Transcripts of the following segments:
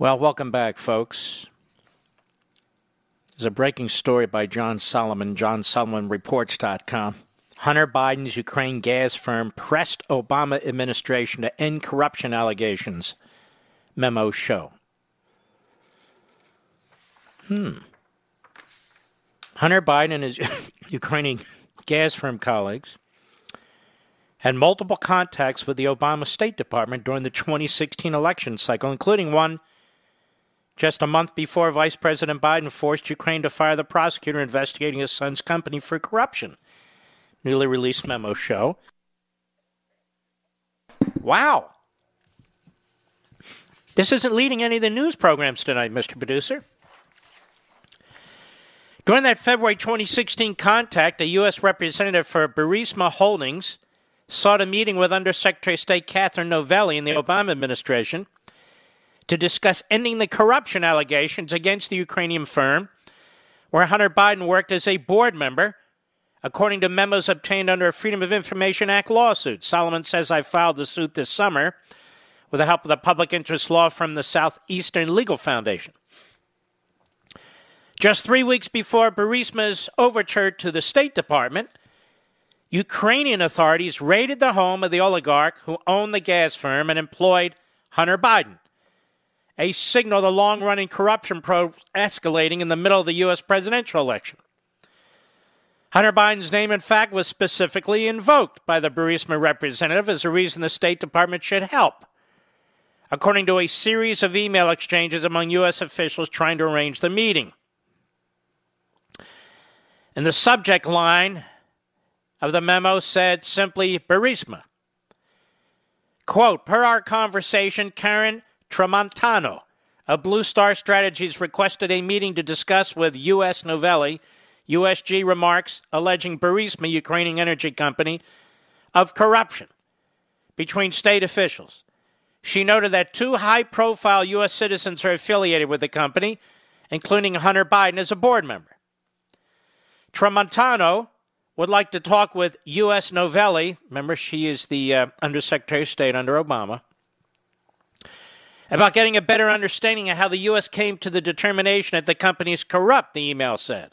Well, welcome back, folks. There's a breaking story by John Solomon, johnsolomonreports.com. Hunter Biden's Ukraine gas firm pressed Obama administration to end corruption allegations. Memo show. Hmm. Hunter Biden and his Ukrainian gas firm colleagues had multiple contacts with the Obama State Department during the 2016 election cycle, including one just a month before Vice President Biden forced Ukraine to fire the prosecutor investigating his son's company for corruption. Newly released memo show. Wow. This isn't leading any of the news programs tonight, Mr. Producer. During that February 2016 contact, a U.S. representative for Burisma Holdings sought a meeting with Undersecretary of State Catherine Novelli in the Obama administration to discuss ending the corruption allegations against the Ukrainian firm, where Hunter Biden worked as a board member, according to memos obtained under a Freedom of Information Act lawsuit. Solomon says I filed the suit this summer with the help of the public interest law from the Southeastern Legal Foundation. Just three weeks before Burisma's overture to the State Department, Ukrainian authorities raided the home of the oligarch who owned the gas firm and employed Hunter Biden a signal the long running corruption probe escalating in the middle of the U.S. presidential election. Hunter Biden's name, in fact, was specifically invoked by the Burisma representative as a reason the State Department should help, according to a series of email exchanges among U.S. officials trying to arrange the meeting. And the subject line of the memo said simply Burisma. Quote, per our conversation, Karen Tramontano of Blue Star Strategies requested a meeting to discuss with U.S. Novelli, USG remarks alleging Burisma, Ukrainian energy company, of corruption between state officials. She noted that two high profile U.S. citizens are affiliated with the company, including Hunter Biden as a board member. Tramontano would like to talk with U.S. Novelli. Remember, she is the uh, Undersecretary of State under Obama about getting a better understanding of how the U.S. came to the determination that the company is corrupt, the email said.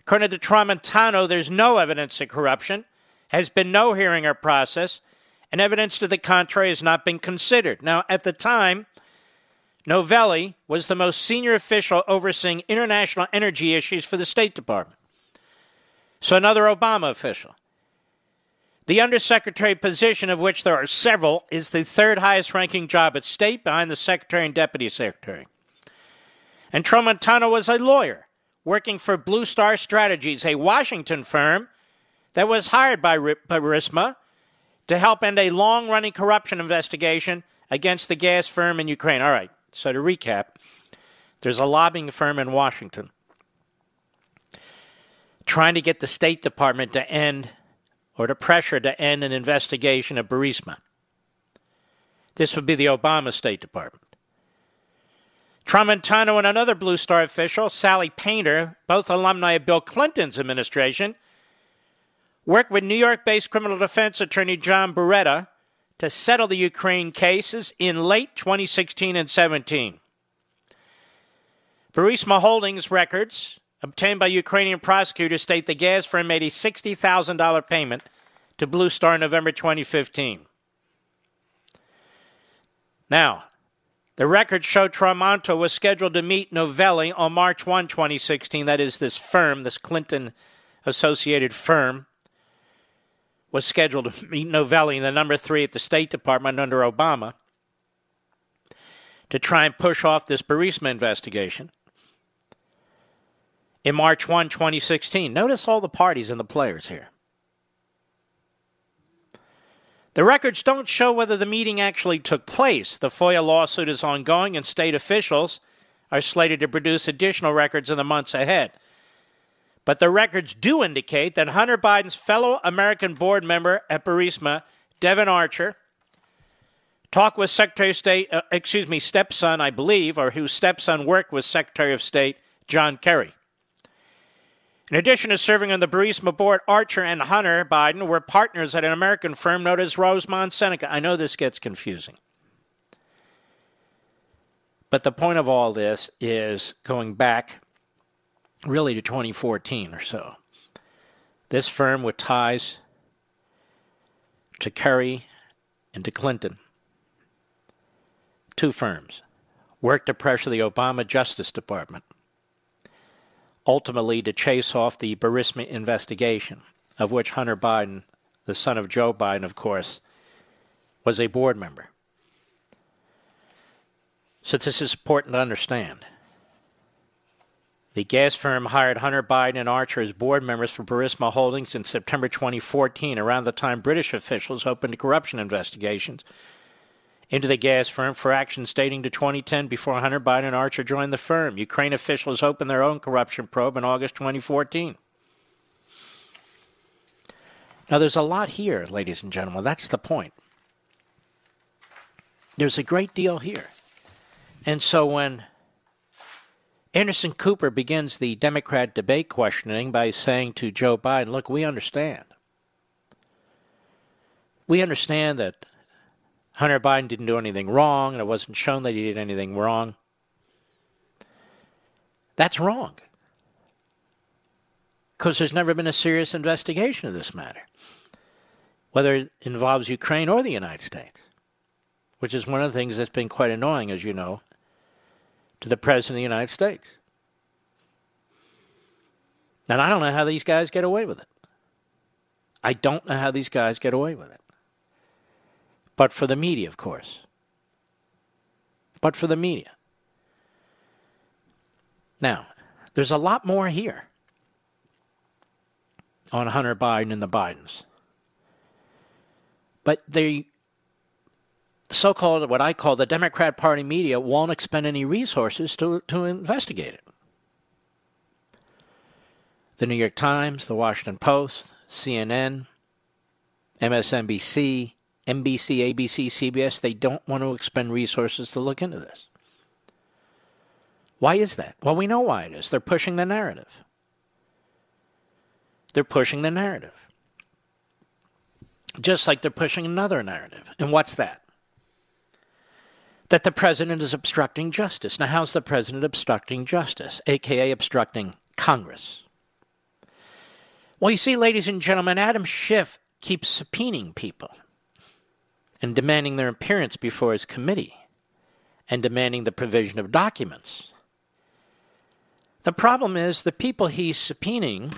According to Tramontano, there's no evidence of corruption, has been no hearing or process, and evidence to the contrary has not been considered. Now, at the time, Novelli was the most senior official overseeing international energy issues for the State Department. So, another Obama official. The undersecretary position, of which there are several, is the third highest ranking job at state behind the secretary and deputy secretary. And Tramontano was a lawyer working for Blue Star Strategies, a Washington firm that was hired by Burisma to help end a long running corruption investigation against the gas firm in Ukraine. All right, so to recap, there's a lobbying firm in Washington trying to get the State Department to end or to pressure to end an investigation of Burisma. This would be the Obama State Department. Tramontano and another Blue Star official, Sally Painter, both alumni of Bill Clinton's administration, worked with New York based criminal defense attorney John Buretta to settle the Ukraine cases in late 2016 and 17. Burisma Holdings records obtained by Ukrainian prosecutors state the gas firm made a $60,000 payment to Blue Star in November 2015. Now, The records show Tramonto was scheduled to meet Novelli on March 1, 2016. That is, this firm, this Clinton associated firm, was scheduled to meet Novelli, the number three at the State Department under Obama, to try and push off this Burisma investigation in March 1, 2016. Notice all the parties and the players here. The records don't show whether the meeting actually took place. The FOIA lawsuit is ongoing, and state officials are slated to produce additional records in the months ahead. But the records do indicate that Hunter Biden's fellow American board member at Burisma, Devon Archer, talked with Secretary of State, uh, excuse me, stepson, I believe, or whose stepson worked with Secretary of State John Kerry. In addition to serving on the Burisma board, Archer and Hunter Biden were partners at an American firm known as Rosemont Seneca. I know this gets confusing. But the point of all this is going back really to 2014 or so. This firm with ties to Kerry and to Clinton, two firms, worked to pressure the Obama Justice Department ultimately to chase off the Burisma investigation, of which Hunter Biden, the son of Joe Biden, of course, was a board member. So this is important to understand. The gas firm hired Hunter Biden and Archer as board members for Burisma Holdings in September 2014, around the time British officials opened corruption investigations into the gas firm for actions dating to 2010 before Hunter Biden and Archer joined the firm. Ukraine officials opened their own corruption probe in August 2014. Now, there's a lot here, ladies and gentlemen. That's the point. There's a great deal here. And so when Anderson Cooper begins the Democrat debate questioning by saying to Joe Biden, look, we understand. We understand that Hunter Biden didn't do anything wrong, and it wasn't shown that he did anything wrong. That's wrong. Because there's never been a serious investigation of this matter, whether it involves Ukraine or the United States, which is one of the things that's been quite annoying, as you know, to the President of the United States. And I don't know how these guys get away with it. I don't know how these guys get away with it but for the media, of course. But for the media. Now, there's a lot more here on Hunter Biden and the Bidens. But the so called, what I call the Democrat Party media, won't expend any resources to, to investigate it. The New York Times, the Washington Post, CNN, MSNBC, NBC, ABC, CBS, they don't want to expend resources to look into this. Why is that? Well, we know why it is. They're pushing the narrative. They're pushing the narrative. Just like they're pushing another narrative. And what's that? That the president is obstructing justice. Now, how's the president obstructing justice, aka obstructing Congress? Well, you see, ladies and gentlemen, Adam Schiff keeps subpoenaing people and demanding their appearance before his committee and demanding the provision of documents. The problem is the people he's subpoenaing,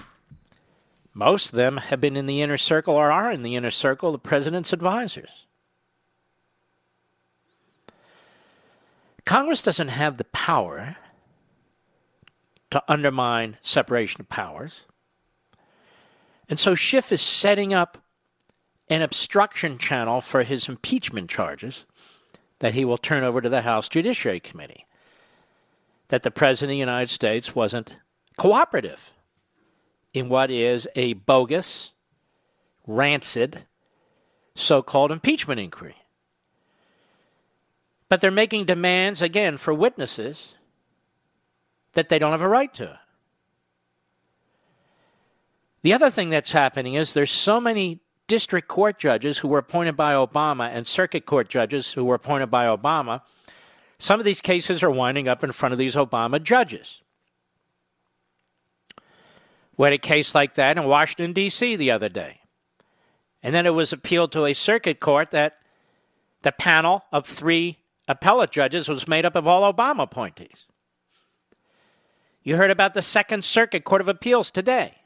most of them have been in the inner circle or are in the inner circle the president's advisors. Congress doesn't have the power to undermine separation of powers. And so Schiff is setting up an obstruction channel for his impeachment charges that he will turn over to the House Judiciary Committee. That the President of the United States wasn't cooperative in what is a bogus, rancid, so called impeachment inquiry. But they're making demands, again, for witnesses that they don't have a right to. The other thing that's happening is there's so many district court judges who were appointed by Obama and circuit court judges who were appointed by Obama, some of these cases are winding up in front of these Obama judges. We had a case like that in Washington, D.C. the other day. And then it was appealed to a circuit court that the panel of three appellate judges was made up of all Obama appointees. You heard about the Second Circuit Court of Appeals today.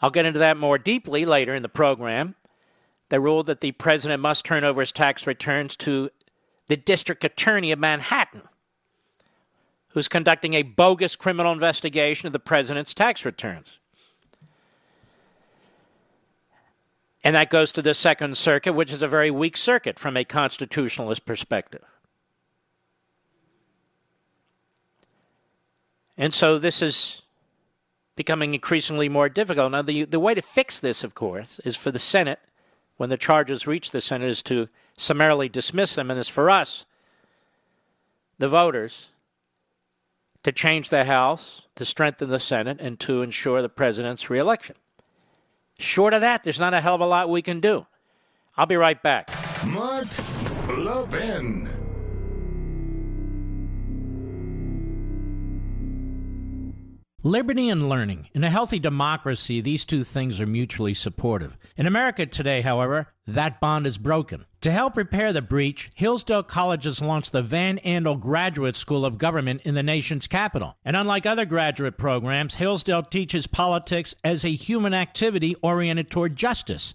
I'll get into that more deeply later in the program. They ruled that the president must turn over his tax returns to the district attorney of Manhattan, who's conducting a bogus criminal investigation of the president's tax returns. And that goes to the Second Circuit, which is a very weak circuit from a constitutionalist perspective. And so this is becoming increasingly more difficult. Now, the, the way to fix this, of course, is for the Senate, when the charges reach the Senate, is to summarily dismiss them, and is for us, the voters, to change the House, to strengthen the Senate, and to ensure the president's reelection. Short of that, there's not a hell of a lot we can do. I'll be right back. Mark Levin. Liberty and learning. In a healthy democracy, these two things are mutually supportive. In America today, however, that bond is broken. To help repair the breach, Hillsdale College has launched the Van Andel Graduate School of Government in the nation's capital. And unlike other graduate programs, Hillsdale teaches politics as a human activity oriented toward justice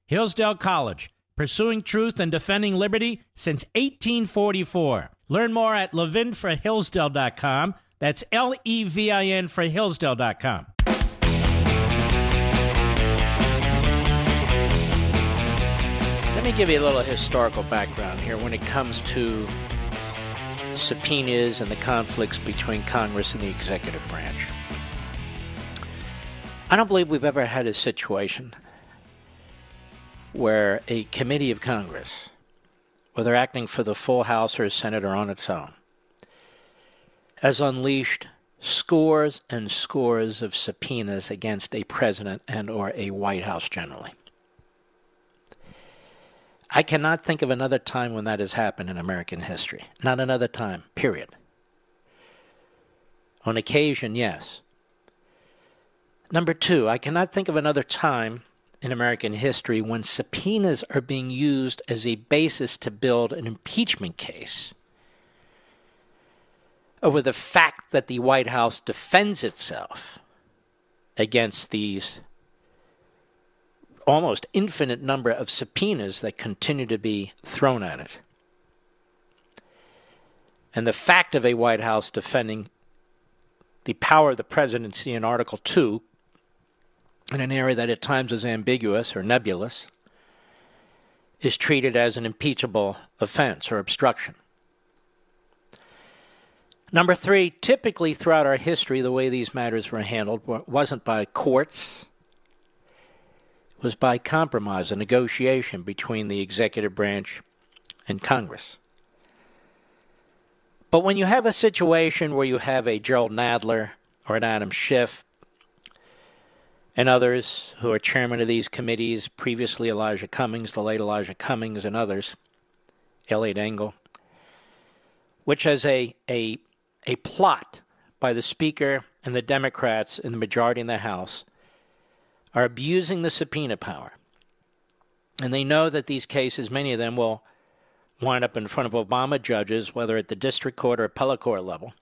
Hillsdale College, pursuing truth and defending liberty since 1844. Learn more at levinforhillsdale.com. That's L E V I N for Hillsdale.com. Let me give you a little historical background here when it comes to subpoenas and the conflicts between Congress and the executive branch. I don't believe we've ever had a situation where a committee of Congress, whether acting for the full House or Senate or on its own, has unleashed scores and scores of subpoenas against a president and or a White House generally. I cannot think of another time when that has happened in American history. Not another time, period. On occasion, yes. Number two, I cannot think of another time in American history when subpoenas are being used as a basis to build an impeachment case over the fact that the White House defends itself against these almost infinite number of subpoenas that continue to be thrown at it. And the fact of a White House defending the power of the presidency in Article 2 in an area that at times is ambiguous or nebulous is treated as an impeachable offense or obstruction. Number three, typically throughout our history, the way these matters were handled wasn't by courts, it was by compromise, a negotiation between the executive branch and Congress. But when you have a situation where you have a Jerrold Nadler or an Adam Schiff and others who are chairman of these committees, previously Elijah Cummings, the late Elijah Cummings, and others, Eliot Engel, which has a, a, a plot by the Speaker and the Democrats in the majority in the House, are abusing the subpoena power. And they know that these cases, many of them, will wind up in front of Obama judges, whether at the district court or appellate court level,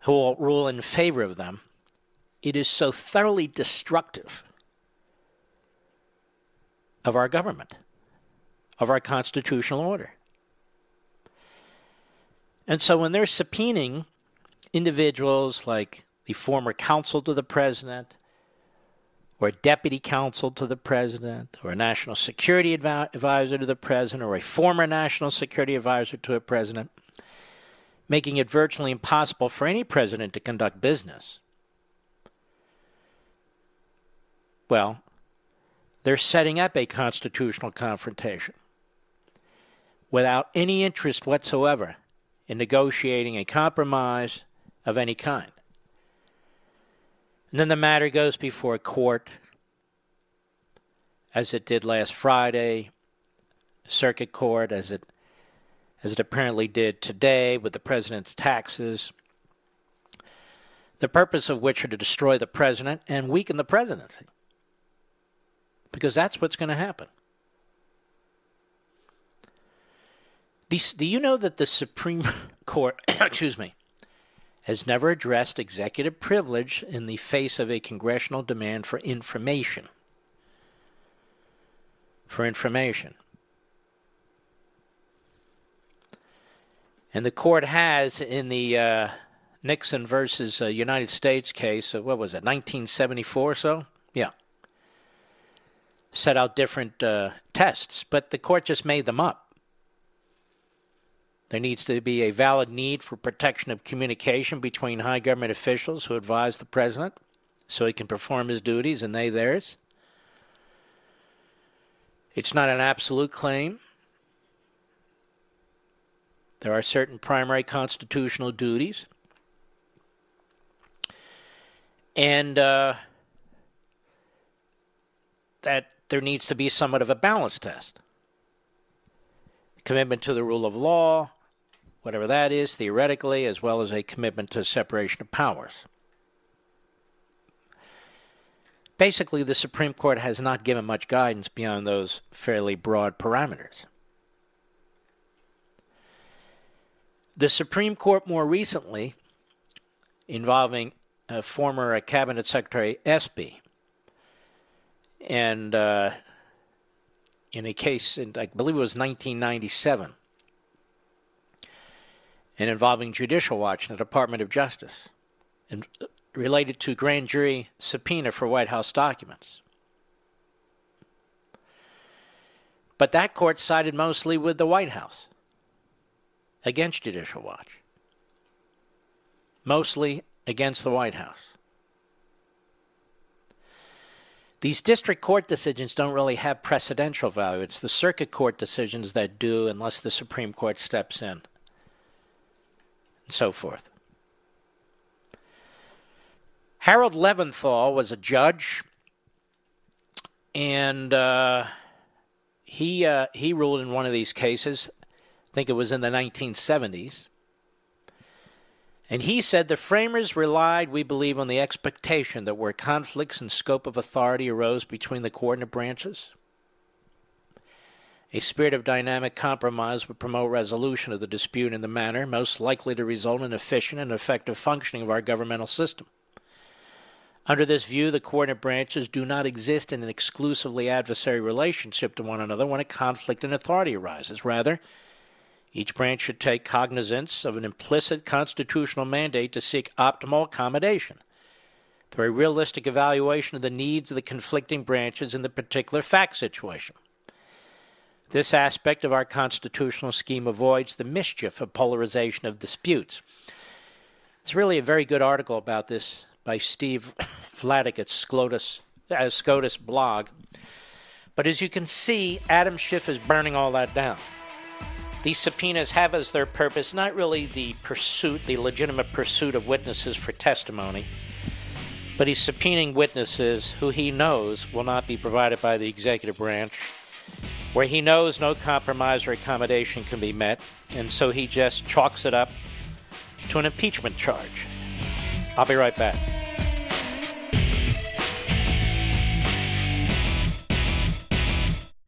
who will rule in favor of them it is so thoroughly destructive of our government, of our constitutional order. And so when they're subpoenaing individuals like the former counsel to the president, or deputy counsel to the president, or a national security advisor to the president, or a former national security advisor to a president, making it virtually impossible for any president to conduct business Well, they're setting up a constitutional confrontation without any interest whatsoever in negotiating a compromise of any kind. And then the matter goes before a court, as it did last Friday, circuit court, as it as it apparently did today with the president's taxes. The purpose of which are to destroy the president and weaken the presidency. Because that's what's going to happen. do you know that the Supreme Court, excuse me, has never addressed executive privilege in the face of a congressional demand for information? For information. And the court has, in the uh, Nixon versus uh, United States case, uh, what was it, 1974 or so? Yeah. Set out different uh, tests, but the court just made them up. There needs to be a valid need for protection of communication between high government officials who advise the president so he can perform his duties and they theirs. It's not an absolute claim. There are certain primary constitutional duties. And uh, that there needs to be somewhat of a balance test commitment to the rule of law, whatever that is, theoretically, as well as a commitment to separation of powers. Basically, the Supreme Court has not given much guidance beyond those fairly broad parameters. The Supreme Court more recently, involving uh, former Cabinet Secretary Espy, and uh, in a case, in, I believe it was 1997, and involving Judicial Watch and the Department of Justice, and uh, related to grand jury subpoena for White House documents. But that court sided mostly with the White House against Judicial Watch, mostly against the White House. These district court decisions don't really have precedential value. It's the circuit court decisions that do, unless the Supreme Court steps in, and so forth. Harold Leventhal was a judge, and uh, he uh, he ruled in one of these cases. I think it was in the 1970s. And he said the framers relied, we believe, on the expectation that where conflicts in scope of authority arose between the coordinate branches, a spirit of dynamic compromise would promote resolution of the dispute in the manner most likely to result in efficient and effective functioning of our governmental system. Under this view, the coordinate branches do not exist in an exclusively adversary relationship to one another when a conflict in authority arises. Rather, each branch should take cognizance of an implicit constitutional mandate to seek optimal accommodation through a realistic evaluation of the needs of the conflicting branches in the particular fact situation. This aspect of our constitutional scheme avoids the mischief of polarization of disputes. It's really a very good article about this by Steve Vladeck at uh, SCOTUS blog. But as you can see, Adam Schiff is burning all that down. These subpoenas have as their purpose not really the pursuit, the legitimate pursuit of witnesses for testimony, but he's subpoenaing witnesses who he knows will not be provided by the executive branch, where he knows no compromise or accommodation can be met, and so he just chalks it up to an impeachment charge. I'll be right back.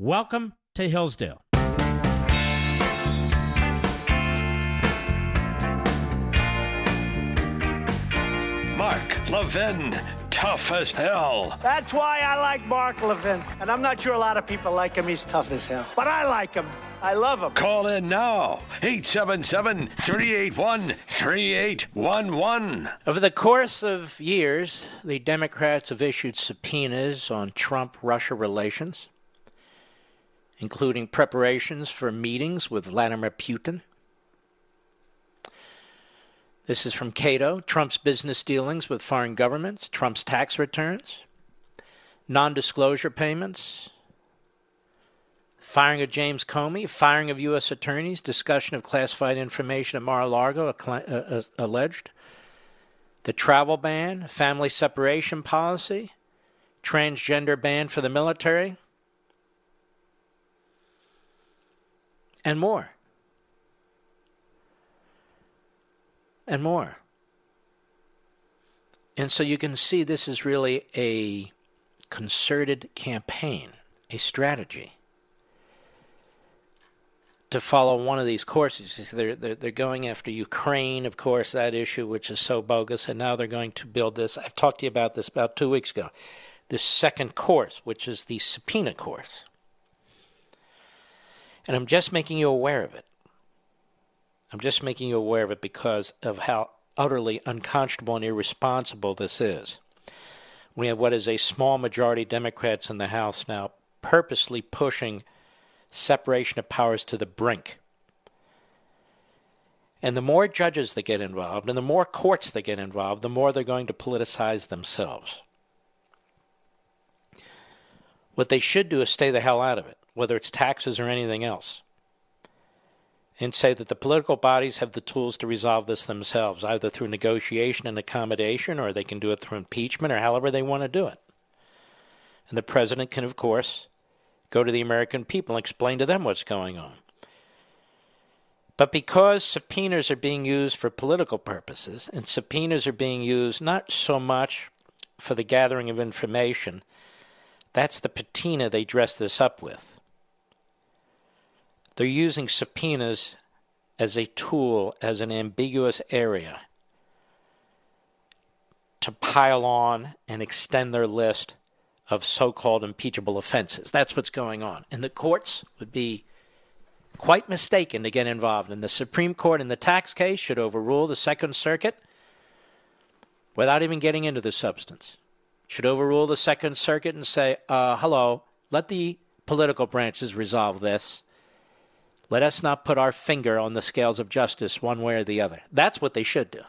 Welcome to Hillsdale. Mark Levin, tough as hell. That's why I like Mark Levin. And I'm not sure a lot of people like him. He's tough as hell. But I like him. I love him. Call in now. 877 381 3811. Over the course of years, the Democrats have issued subpoenas on Trump Russia relations, including preparations for meetings with Vladimir Putin. This is from Cato Trump's business dealings with foreign governments, Trump's tax returns, non disclosure payments, firing of James Comey, firing of U.S. attorneys, discussion of classified information at Mar a Lago alleged, the travel ban, family separation policy, transgender ban for the military, and more. and more. And so you can see this is really a concerted campaign, a strategy to follow one of these courses. They're, they're, they're going after Ukraine, of course, that issue, which is so bogus, and now they're going to build this. I've talked to you about this about two weeks ago. This second course, which is the subpoena course. And I'm just making you aware of it. I'm just making you aware of it because of how utterly unconscionable and irresponsible this is. We have what is a small majority Democrats in the House now purposely pushing separation of powers to the brink. And the more judges that get involved and the more courts that get involved, the more they're going to politicize themselves. What they should do is stay the hell out of it, whether it's taxes or anything else and say that the political bodies have the tools to resolve this themselves, either through negotiation and accommodation, or they can do it through impeachment, or however they want to do it. And the president can, of course, go to the American people and explain to them what's going on. But because subpoenas are being used for political purposes, and subpoenas are being used not so much for the gathering of information, that's the patina they dress this up with. They're using subpoenas as a tool, as an ambiguous area to pile on and extend their list of so called impeachable offenses. That's what's going on. And the courts would be quite mistaken to get involved. And the Supreme Court in the tax case should overrule the Second Circuit without even getting into the substance. Should overrule the Second Circuit and say, uh, hello, let the political branches resolve this. Let us not put our finger on the scales of justice one way or the other. That's what they should do.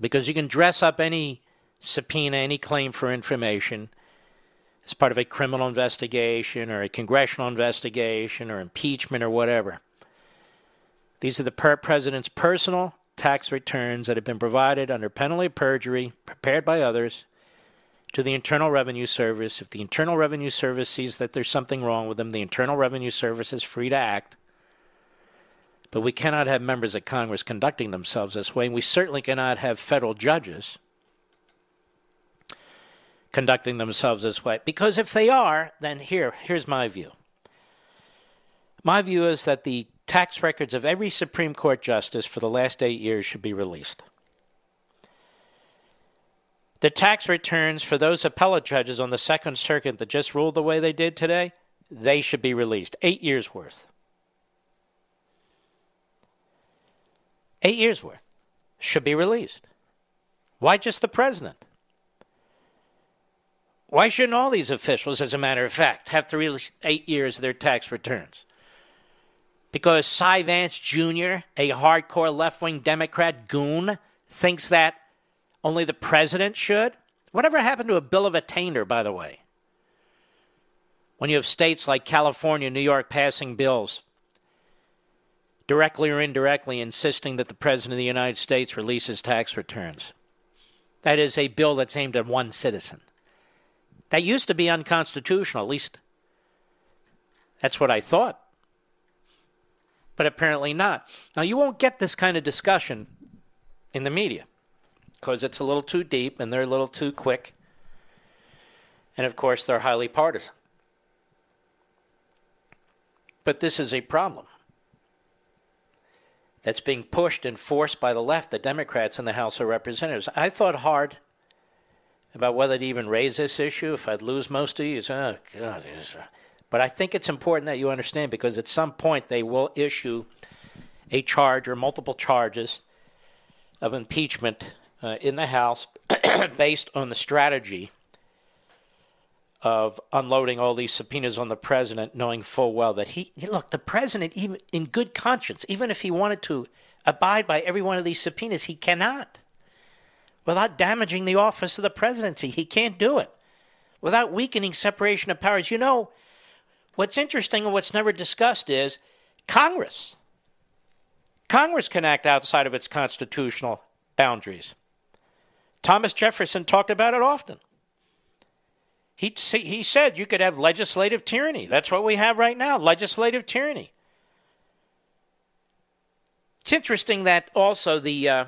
Because you can dress up any subpoena, any claim for information as part of a criminal investigation or a congressional investigation or impeachment or whatever. These are the per- president's personal tax returns that have been provided under penalty of perjury, prepared by others to the Internal Revenue Service. If the Internal Revenue Service sees that there's something wrong with them, the Internal Revenue Service is free to act. But we cannot have members of Congress conducting themselves this way, and we certainly cannot have federal judges conducting themselves this way. Because if they are, then here, here's my view. My view is that the tax records of every Supreme Court justice for the last eight years should be released. The tax returns for those appellate judges on the Second Circuit that just ruled the way they did today, they should be released. Eight years worth. Eight years worth should be released. Why just the president? Why shouldn't all these officials, as a matter of fact, have to release eight years of their tax returns? Because Cy Vance Jr., a hardcore left wing Democrat goon, thinks that only the president should? Whatever happened to a bill of attainder, by the way? When you have states like California, New York passing bills directly or indirectly insisting that the President of the United States releases tax returns. That is a bill that's aimed at one citizen. That used to be unconstitutional, at least that's what I thought. But apparently not. Now, you won't get this kind of discussion in the media because it's a little too deep and they're a little too quick. And of course, they're highly partisan. But this is a problem that's being pushed and forced by the left, the Democrats in the House of Representatives. I thought hard about whether to even raise this issue. If I'd lose most of these, oh, God. Uh, but I think it's important that you understand because at some point they will issue a charge or multiple charges of impeachment uh, in the House based on the strategy of unloading all these subpoenas on the president, knowing full well that he look the president, even in good conscience, even if he wanted to abide by every one of these subpoenas, he cannot without damaging the office of the presidency. He can't do it without weakening separation of powers. You know, what's interesting and what's never discussed is Congress. Congress can act outside of its constitutional boundaries. Thomas Jefferson talked about it often. He, he said you could have legislative tyranny. That's what we have right now legislative tyranny. It's interesting that also the, uh,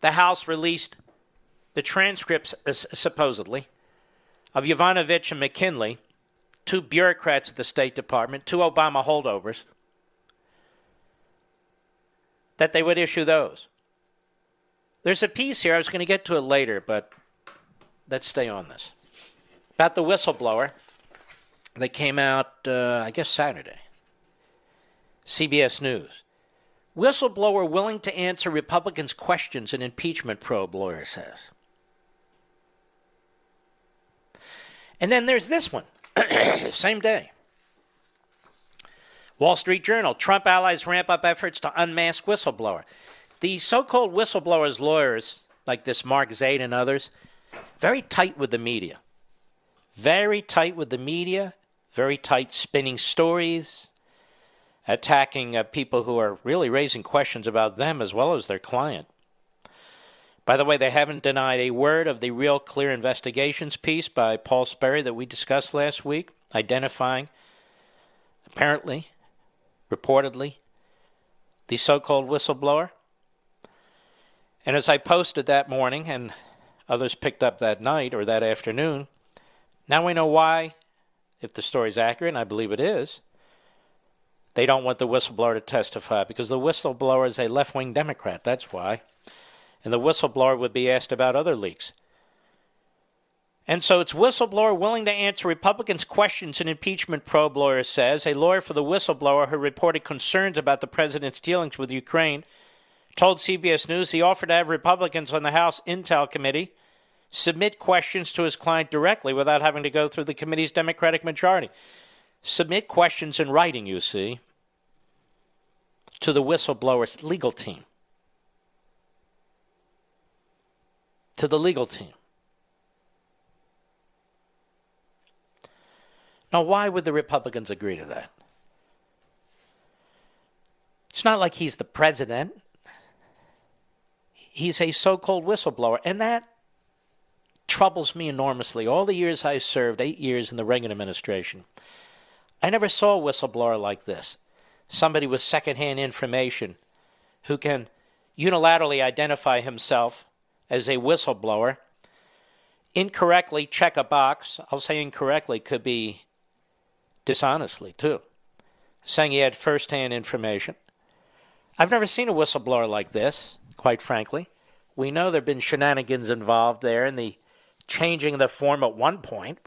the House released the transcripts, uh, supposedly, of Yovanovitch and McKinley, two bureaucrats at the State Department, two Obama holdovers, that they would issue those. There's a piece here, I was going to get to it later, but let's stay on this. About the whistleblower that came out, uh, I guess, Saturday. CBS News. Whistleblower willing to answer Republicans' questions in impeachment probe, lawyer says. And then there's this one, same day. Wall Street Journal Trump allies ramp up efforts to unmask whistleblower. The so called whistleblowers' lawyers, like this Mark Zaid and others, very tight with the media. Very tight with the media, very tight spinning stories, attacking uh, people who are really raising questions about them as well as their client. By the way, they haven't denied a word of the Real Clear Investigations piece by Paul Sperry that we discussed last week, identifying, apparently, reportedly, the so called whistleblower. And as I posted that morning, and others picked up that night or that afternoon, now we know why, if the story is accurate, and I believe it is, they don't want the whistleblower to testify because the whistleblower is a left wing Democrat. That's why and the whistleblower would be asked about other leaks. And so it's whistleblower willing to answer Republicans' questions in impeachment probe, lawyer says. A lawyer for the whistleblower who reported concerns about the president's dealings with Ukraine told CBS News he offered to have Republicans on the House Intel Committee submit questions to his client directly without having to go through the committee's Democratic majority. Submit questions in writing, you see, to the whistleblower's legal team. to the legal team. Now, why would the Republicans agree to that? It's not like he's the president. He's a so called whistleblower. And that troubles me enormously. All the years I served, eight years in the Reagan administration, I never saw a whistleblower like this. Somebody with secondhand information who can unilaterally identify himself as a whistleblower, incorrectly check a box. I'll say incorrectly could be dishonestly too, saying he had firsthand information. I've never seen a whistleblower like this, quite frankly. We know there have been shenanigans involved there in the changing the form at one point.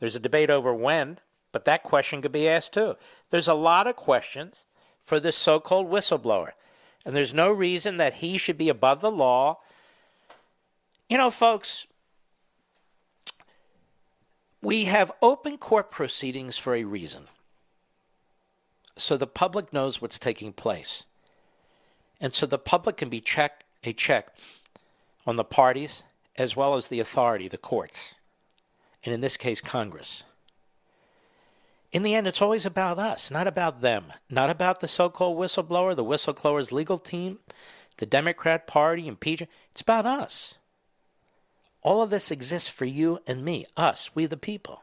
There's a debate over when, but that question could be asked too. There's a lot of questions for this so called whistleblower, and there's no reason that he should be above the law you know, folks, we have open court proceedings for a reason. So the public knows what's taking place. And so the public can be check a check on the parties as well as the authority, the courts, and in this case, Congress. In the end, it's always about us, not about them, not about the so called whistleblower, the whistleblower's legal team, the Democrat Party, impeachment. It's about us. All of this exists for you and me, us, we the people.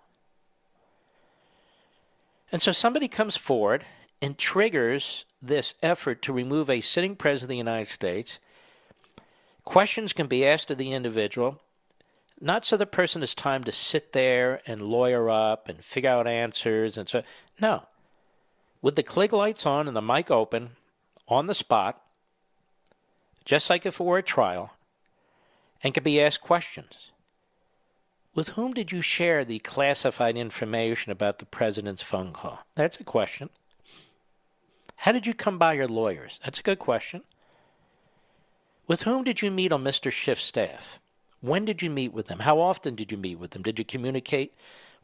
And so somebody comes forward and triggers this effort to remove a sitting president of the United States. Questions can be asked of the individual, not so the person has time to sit there and lawyer up and figure out answers and so. No. With the klieg lights on and the mic open, on the spot, just like if it were a trial, and can be asked questions. With whom did you share the classified information about the president's phone call? That's a question. How did you come by your lawyers? That's a good question. With whom did you meet on Mr. Schiff's staff? When did you meet with them? How often did you meet with them? Did you communicate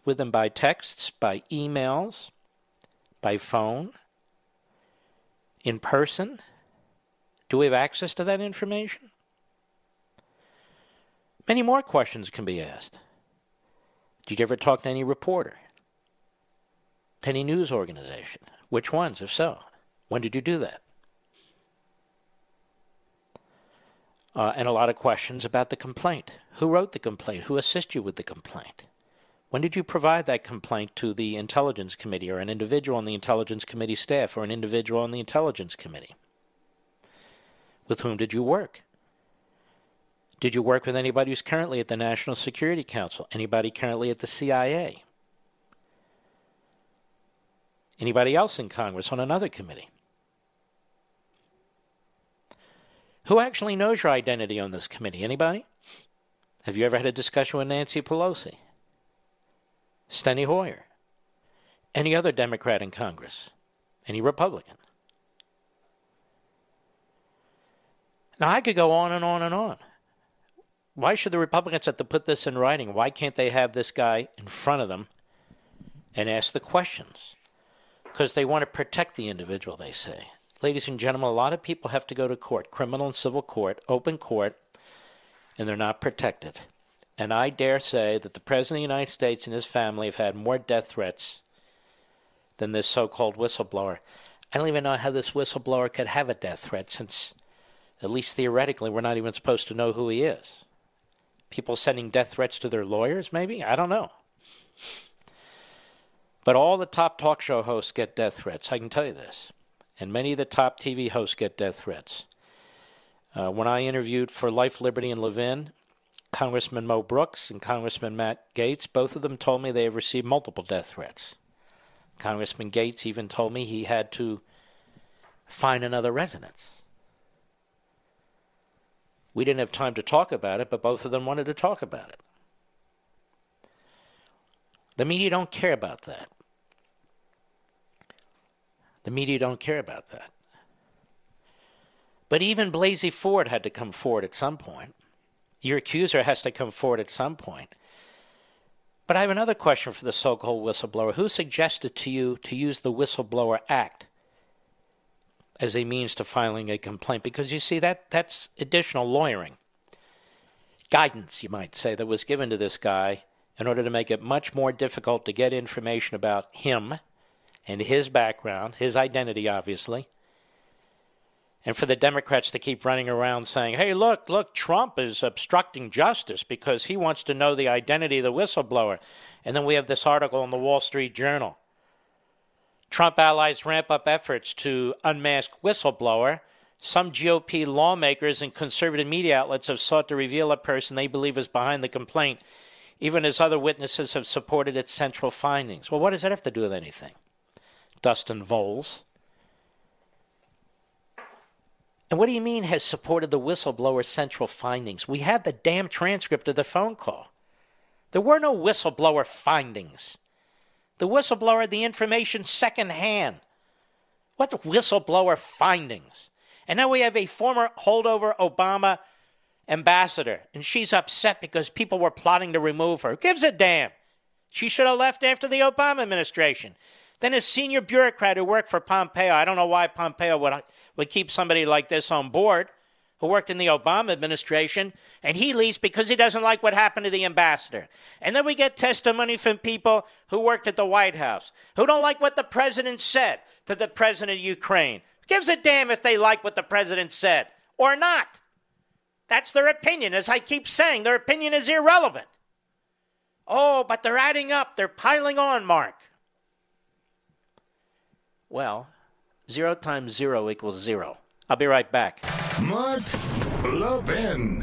with them by texts, by emails, by phone, in person? Do we have access to that information? Many more questions can be asked. Did you ever talk to any reporter? To any news organization? Which ones, if so? When did you do that? Uh, and a lot of questions about the complaint. Who wrote the complaint? Who assisted you with the complaint? When did you provide that complaint to the Intelligence Committee or an individual on the Intelligence Committee staff or an individual on the Intelligence Committee? With whom did you work? Did you work with anybody who's currently at the National Security Council? Anybody currently at the CIA? Anybody else in Congress on another committee? Who actually knows your identity on this committee? Anybody? Have you ever had a discussion with Nancy Pelosi? Steny Hoyer? Any other Democrat in Congress? Any Republican? Now, I could go on and on and on. Why should the Republicans have to put this in writing? Why can't they have this guy in front of them and ask the questions? Because they want to protect the individual, they say. Ladies and gentlemen, a lot of people have to go to court, criminal and civil court, open court, and they're not protected. And I dare say that the President of the United States and his family have had more death threats than this so called whistleblower. I don't even know how this whistleblower could have a death threat since, at least theoretically, we're not even supposed to know who he is. People sending death threats to their lawyers, maybe? I don't know. But all the top talk show hosts get death threats. I can tell you this. And many of the top TV hosts get death threats. Uh, when I interviewed for Life, Liberty, and Levin, Congressman Mo Brooks and Congressman Matt Gaetz, both of them told me they have received multiple death threats. Congressman Gaetz even told me he had to find another residence. We didn't have time to talk about it, but both of them wanted to talk about it. The media don't care about that. The media don't care about that. But even Blasey Ford had to come forward at some point. Your accuser has to come forward at some point. But I have another question for the so called whistleblower. Who suggested to you to use the Whistleblower Act as a means to filing a complaint because you see that that's additional lawyering guidance you might say that was given to this guy in order to make it much more difficult to get information about him and his background, his identity obviously. And for the Democrats to keep running around saying, hey, look, look, Trump is obstructing justice because he wants to know the identity of the whistleblower. And then we have this article in the Wall Street Journal Trump allies ramp up efforts to unmask whistleblower. Some GOP lawmakers and conservative media outlets have sought to reveal a person they believe is behind the complaint, even as other witnesses have supported its central findings. Well, what does that have to do with anything? Dustin Volz. And what do you mean has supported the whistleblower's central findings? We have the damn transcript of the phone call. There were no whistleblower findings. The whistleblower had the information secondhand. What whistleblower findings? And now we have a former holdover Obama ambassador, and she's upset because people were plotting to remove her. Who gives a damn? She should have left after the Obama administration. Then a senior bureaucrat who worked for Pompeo, I don't know why Pompeo would, would keep somebody like this on board, who worked in the Obama administration, and he leaves because he doesn't like what happened to the ambassador. And then we get testimony from people who worked at the White House who don't like what the president said to the president of Ukraine. Gives a damn if they like what the president said or not. That's their opinion. As I keep saying, their opinion is irrelevant. Oh, but they're adding up, they're piling on, Mark. Well, zero times zero equals zero. I'll be right back. Mark Levin.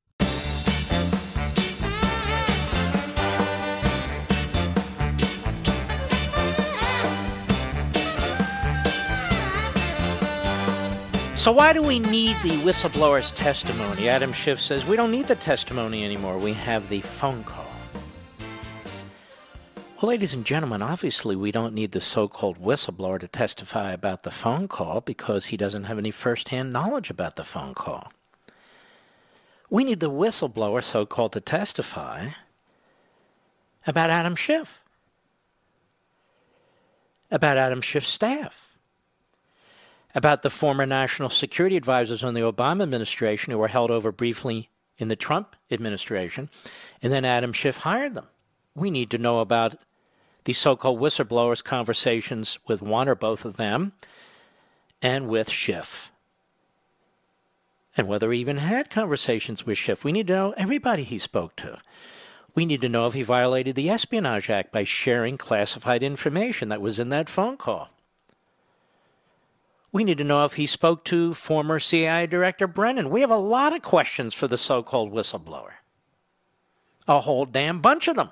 So, why do we need the whistleblower's testimony? Adam Schiff says we don't need the testimony anymore. We have the phone call. Well, ladies and gentlemen, obviously we don't need the so called whistleblower to testify about the phone call because he doesn't have any first hand knowledge about the phone call. We need the whistleblower, so called, to testify about Adam Schiff, about Adam Schiff's staff about the former national security advisors on the Obama administration who were held over briefly in the Trump administration, and then Adam Schiff hired them. We need to know about the so called whistleblowers' conversations with one or both of them and with Schiff. And whether he even had conversations with Schiff. We need to know everybody he spoke to. We need to know if he violated the Espionage Act by sharing classified information that was in that phone call. We need to know if he spoke to former CIA Director Brennan. We have a lot of questions for the so called whistleblower. A whole damn bunch of them.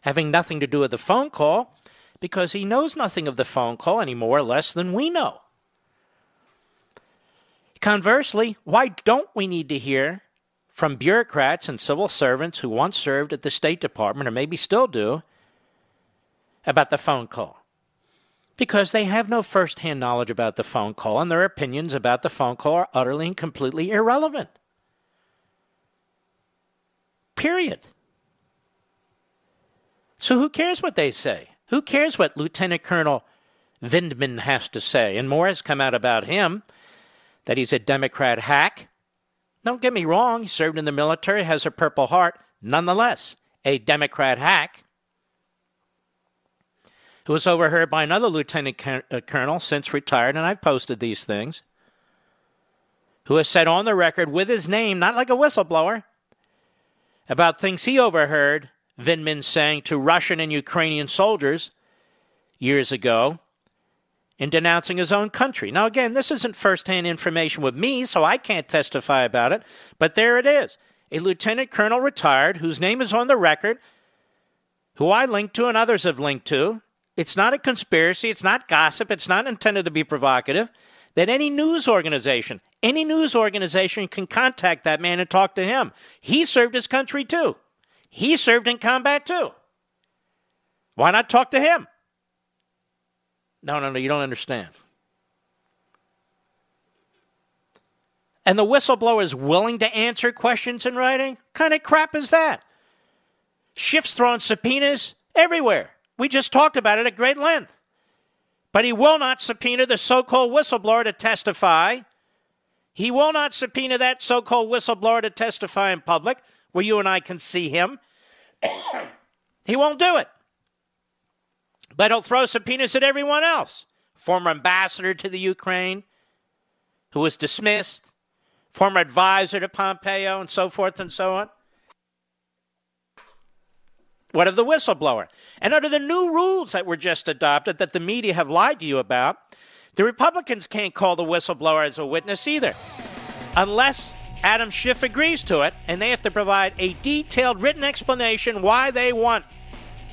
Having nothing to do with the phone call because he knows nothing of the phone call any more or less than we know. Conversely, why don't we need to hear from bureaucrats and civil servants who once served at the State Department or maybe still do about the phone call? Because they have no first hand knowledge about the phone call, and their opinions about the phone call are utterly and completely irrelevant. Period. So who cares what they say? Who cares what Lieutenant Colonel Vindman has to say? And more has come out about him that he's a Democrat hack. Don't get me wrong, he served in the military, has a Purple Heart. Nonetheless, a Democrat hack who was overheard by another lieutenant uh, colonel, since retired, and I've posted these things, who has said on the record with his name, not like a whistleblower, about things he overheard Vindman saying to Russian and Ukrainian soldiers years ago in denouncing his own country. Now, again, this isn't firsthand information with me, so I can't testify about it, but there it is. A lieutenant colonel retired whose name is on the record, who I linked to and others have linked to, it's not a conspiracy, it's not gossip, it's not intended to be provocative. That any news organization, any news organization can contact that man and talk to him. He served his country too. He served in combat too. Why not talk to him? No, no, no, you don't understand. And the whistleblower is willing to answer questions in writing? What kind of crap is that? Schiff's throwing subpoenas Everywhere. We just talked about it at great length. But he will not subpoena the so called whistleblower to testify. He will not subpoena that so called whistleblower to testify in public where you and I can see him. he won't do it. But he'll throw subpoenas at everyone else. Former ambassador to the Ukraine, who was dismissed, former advisor to Pompeo, and so forth and so on. What of the whistleblower? And under the new rules that were just adopted that the media have lied to you about, the Republicans can't call the whistleblower as a witness either, unless Adam Schiff agrees to it, and they have to provide a detailed written explanation why they want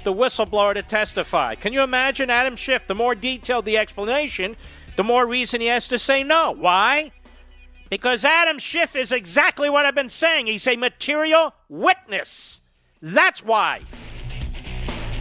the whistleblower to testify. Can you imagine Adam Schiff? The more detailed the explanation, the more reason he has to say no. Why? Because Adam Schiff is exactly what I've been saying. He's a material witness. That's why.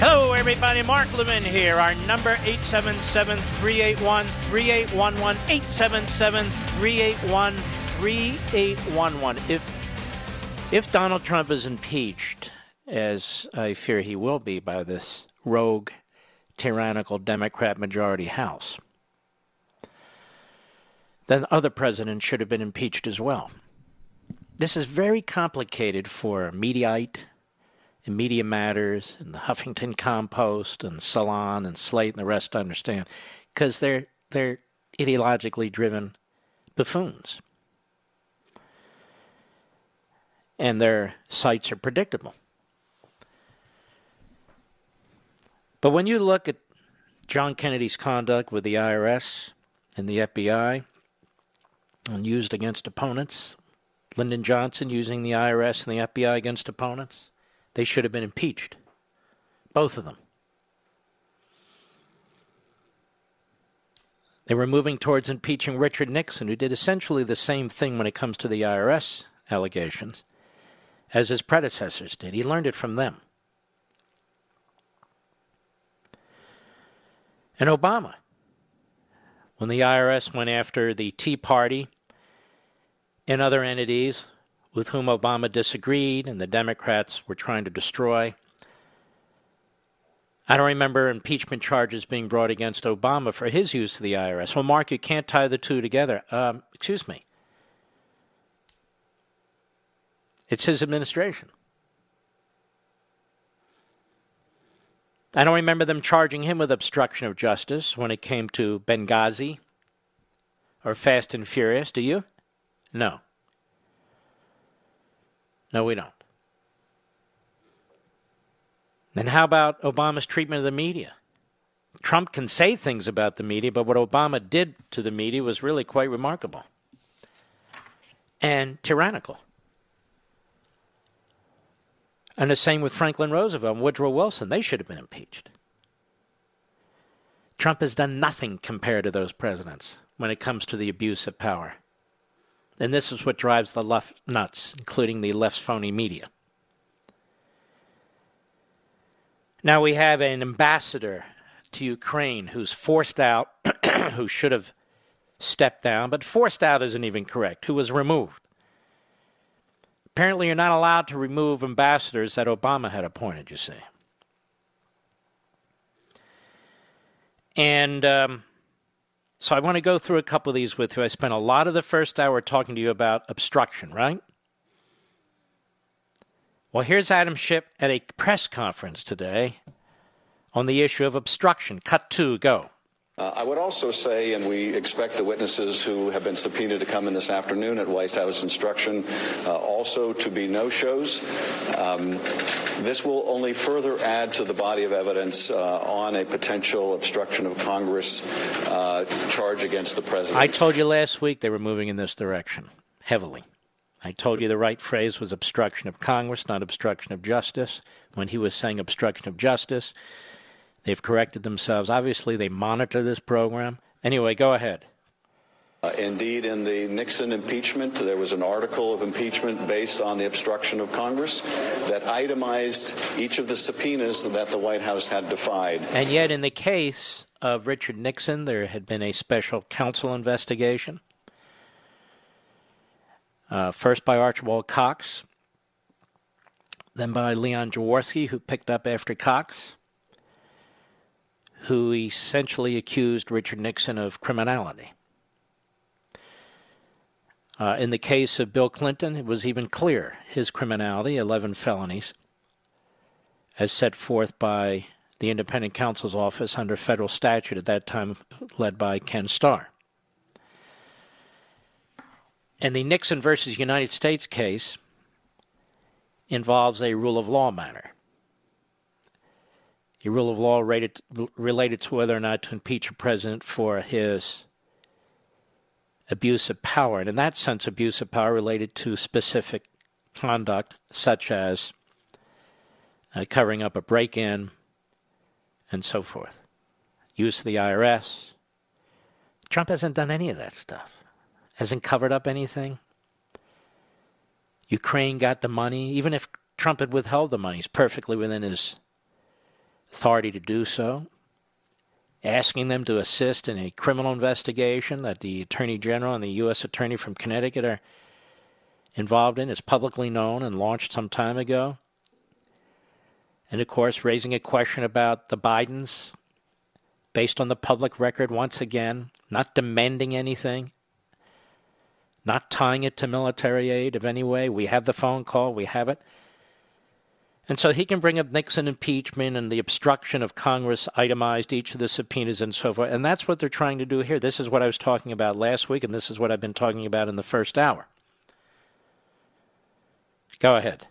Hello, everybody. Mark Levin here. Our number 877-381-3811. 877-381-3811. If if Donald Trump is impeached, as I fear he will be by this rogue, tyrannical Democrat majority House, then other presidents should have been impeached as well. This is very complicated for a Mediaite and Media Matters and the Huffington Compost and Salon and Slate and the rest to understand because they're they're ideologically driven buffoons and their sites are predictable. But when you look at John Kennedy's conduct with the IRS and the FBI and used against opponents, Lyndon Johnson using the IRS and the FBI against opponents, they should have been impeached. Both of them. They were moving towards impeaching Richard Nixon, who did essentially the same thing when it comes to the IRS allegations as his predecessors did. He learned it from them. And Obama, when the IRS went after the Tea Party and other entities with whom Obama disagreed and the Democrats were trying to destroy, I don't remember impeachment charges being brought against Obama for his use of the IRS. Well, Mark, you can't tie the two together. Um, excuse me. It's his administration. I don't remember them charging him with obstruction of justice when it came to Benghazi or Fast and Furious, do you? No. No, we don't. And how about Obama's treatment of the media? Trump can say things about the media, but what Obama did to the media was really quite remarkable and tyrannical. And the same with Franklin Roosevelt and Woodrow Wilson. They should have been impeached. Trump has done nothing compared to those presidents when it comes to the abuse of power. And this is what drives the left nuts, including the left's phony media. Now we have an ambassador to Ukraine who's forced out, who should have stepped down, but forced out isn't even correct, who was removed. Apparently, you're not allowed to remove ambassadors that Obama had appointed, you see. And um, so I want to go through a couple of these with you. I spent a lot of the first hour talking to you about obstruction, right? Well, here's Adam Schiff at a press conference today on the issue of obstruction. Cut two, go. Uh, I would also say, and we expect the witnesses who have been subpoenaed to come in this afternoon at White House instruction uh, also to be no shows. Um, this will only further add to the body of evidence uh, on a potential obstruction of Congress uh, charge against the president. I told you last week they were moving in this direction heavily. I told you the right phrase was obstruction of Congress, not obstruction of justice. When he was saying obstruction of justice, they've corrected themselves. Obviously, they monitor this program. Anyway, go ahead. Uh, indeed, in the Nixon impeachment, there was an article of impeachment based on the obstruction of Congress that itemized each of the subpoenas that the White House had defied. And yet, in the case of Richard Nixon, there had been a special counsel investigation. Uh, first by Archibald Cox, then by Leon Jaworski, who picked up after Cox, who essentially accused Richard Nixon of criminality. Uh, in the case of Bill Clinton, it was even clear his criminality 11 felonies, as set forth by the independent counsel's office under federal statute at that time, led by Ken Starr. And the Nixon versus United States case involves a rule of law matter. A rule of law related, related to whether or not to impeach a president for his abuse of power. And in that sense, abuse of power related to specific conduct, such as uh, covering up a break in and so forth. Use of the IRS. Trump hasn't done any of that stuff, hasn't covered up anything. Ukraine got the money. Even if Trump had withheld the money, he's perfectly within his authority to do so asking them to assist in a criminal investigation that the Attorney General and the U.S. Attorney from Connecticut are involved in is publicly known and launched some time ago. And of course, raising a question about the Bidens based on the public record once again, not demanding anything, not tying it to military aid of any way. We have the phone call, we have it. And so he can bring up Nixon impeachment and the obstruction of Congress, itemized each of the subpoenas and so forth. And that's what they're trying to do here. This is what I was talking about last week, and this is what I've been talking about in the first hour. Go ahead.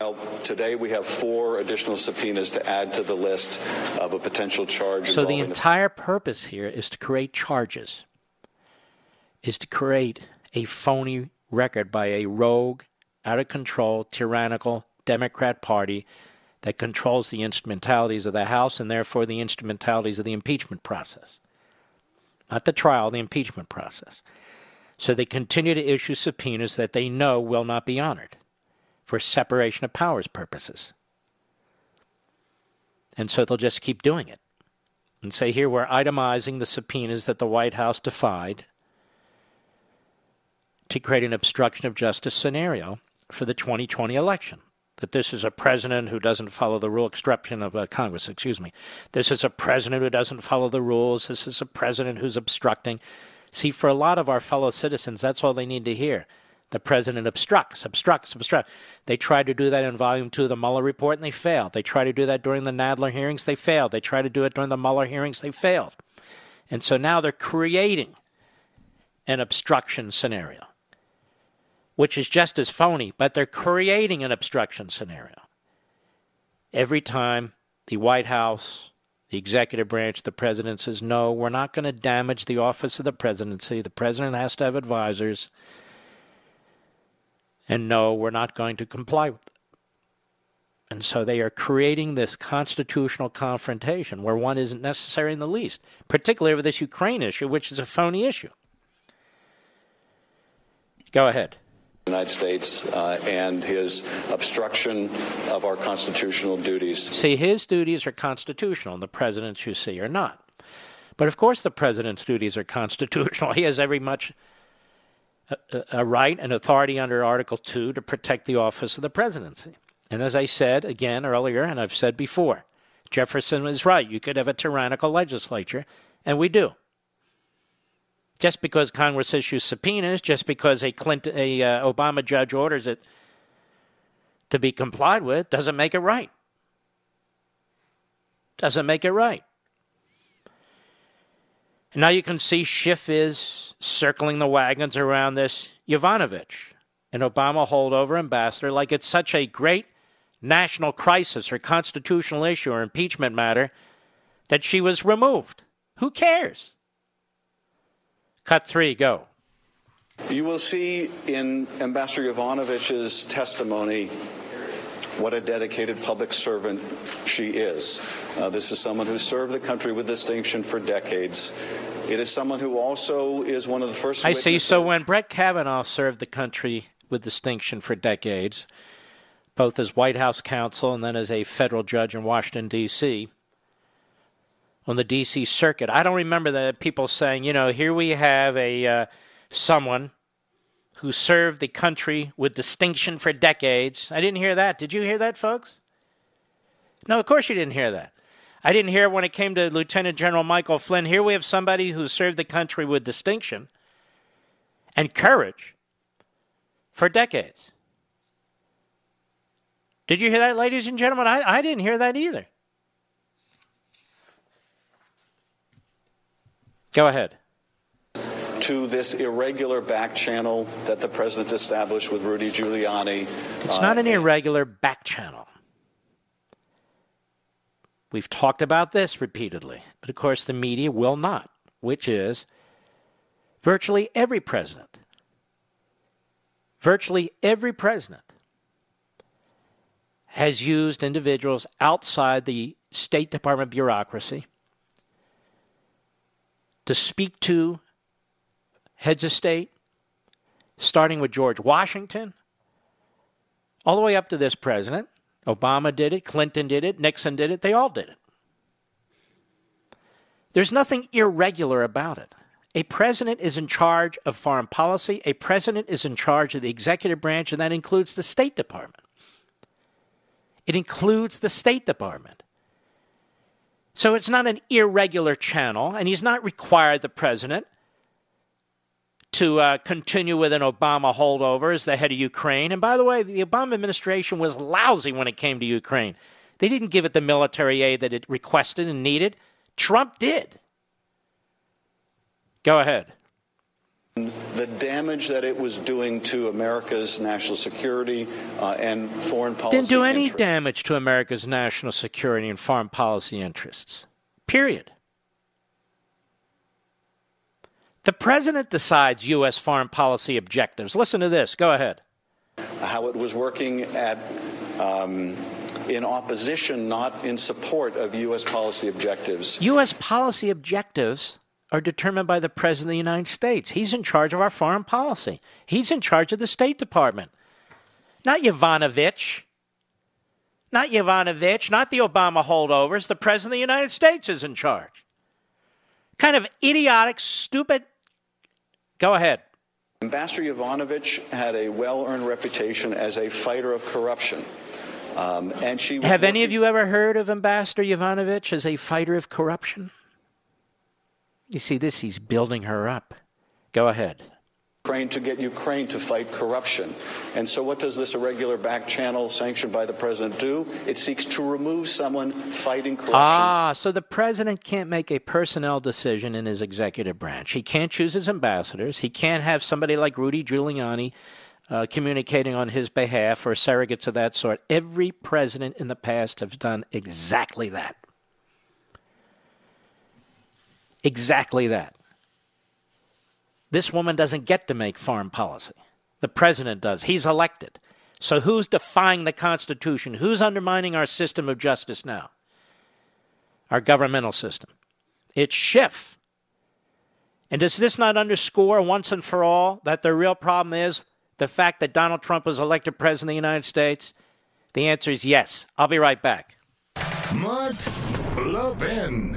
Well, today we have four additional subpoenas to add to the list of a potential charge. So the entire the- purpose here is to create charges, is to create a phony record by a rogue, out of control, tyrannical Democrat Party that controls the instrumentalities of the House and therefore the instrumentalities of the impeachment process. Not the trial, the impeachment process. So they continue to issue subpoenas that they know will not be honored for separation of powers purposes. And so they'll just keep doing it. And say here we're itemizing the subpoenas that the White House defied to create an obstruction of justice scenario for the 2020 election that this is a president who doesn't follow the rule obstruction of uh, Congress, excuse me. This is a president who doesn't follow the rules. This is a president who's obstructing. See, for a lot of our fellow citizens, that's all they need to hear. The president obstructs, obstructs, obstructs. They tried to do that in volume two of the Mueller report and they failed. They tried to do that during the Nadler hearings, they failed. They tried to do it during the Mueller hearings, they failed. And so now they're creating an obstruction scenario which is just as phony, but they're creating an obstruction scenario. Every time the White House, the executive branch, the president says, no, we're not going to damage the office of the presidency. The president has to have advisors. And no, we're not going to comply with it. And so they are creating this constitutional confrontation where one isn't necessary in the least, particularly over this Ukraine issue, which is a phony issue. Go ahead. United States uh, and his obstruction of our constitutional duties. See, his duties are constitutional, and the president's, you see, are not. But of course, the president's duties are constitutional. He has every much a, a right and authority under Article 2 to protect the office of the presidency. And as I said again earlier, and I've said before, Jefferson was right. You could have a tyrannical legislature, and we do just because Congress issues subpoenas, just because a Clinton, a uh, Obama judge orders it to be complied with, doesn't make it right. Doesn't make it right. And now you can see Schiff is circling the wagons around this Yovanovitch, an Obama holdover ambassador, like it's such a great national crisis or constitutional issue or impeachment matter that she was removed. Who cares? Cut three, go. You will see in Ambassador Yovanovitch's testimony what a dedicated public servant she is. Uh, this is someone who served the country with distinction for decades. It is someone who also is one of the first. I see. So when Brett Kavanaugh served the country with distinction for decades, both as White House counsel and then as a federal judge in Washington, D.C., on the D.C. circuit, I don't remember the people saying, you know, here we have a uh, someone who served the country with distinction for decades. I didn't hear that. Did you hear that, folks? No, of course you didn't hear that. I didn't hear when it came to Lieutenant General Michael Flynn. Here we have somebody who served the country with distinction and courage for decades. Did you hear that, ladies and gentlemen? I, I didn't hear that either. Go ahead to this irregular back channel that the president established with Rudy Giuliani. It's uh, not an irregular back channel. We've talked about this repeatedly, but of course the media will not, which is virtually every president, virtually every president has used individuals outside the State Department bureaucracy to speak to heads of state, starting with George Washington, all the way up to this president. Obama did it, Clinton did it, Nixon did it, they all did it. There's nothing irregular about it. A president is in charge of foreign policy, a president is in charge of the executive branch, and that includes the State Department. It includes the State Department. So it's not an irregular channel, and he's not required, the president, to uh, continue with an Obama holdover as the head of Ukraine. And by the way, the Obama administration was lousy when it came to Ukraine. They didn't give it the military aid that it requested and needed. Trump did. Go ahead. The damage that it was doing to America's national security uh, and foreign policy didn't do any interests. damage to America's national security and foreign policy interests. Period. The president decides U.S. foreign policy objectives. Listen to this. Go ahead. How it was working at um, in opposition, not in support of U.S. policy objectives. U.S. policy objectives are determined by the President of the United States. He's in charge of our foreign policy, he's in charge of the State Department. Not Yovanovitch. Not Yovanovitch, not the Obama holdovers. The President of the United States is in charge. Kind of idiotic, stupid Go ahead. Ambassador Yovanovitch had a well earned reputation as a fighter of corruption. Um, and she Have working... any of you ever heard of Ambassador Yovanovitch as a fighter of corruption? You see, this, he's building her up. Go ahead. Ukraine to get Ukraine to fight corruption. And so, what does this irregular back channel sanctioned by the president do? It seeks to remove someone fighting corruption. Ah, so the president can't make a personnel decision in his executive branch. He can't choose his ambassadors. He can't have somebody like Rudy Giuliani uh, communicating on his behalf or surrogates of that sort. Every president in the past has done exactly that. Exactly that. This woman doesn't get to make foreign policy. The president does. He's elected. So who's defying the Constitution? Who's undermining our system of justice now? Our governmental system. It's Schiff. And does this not underscore once and for all that the real problem is the fact that Donald Trump was elected president of the United States? The answer is yes. I'll be right back. Mark Levin.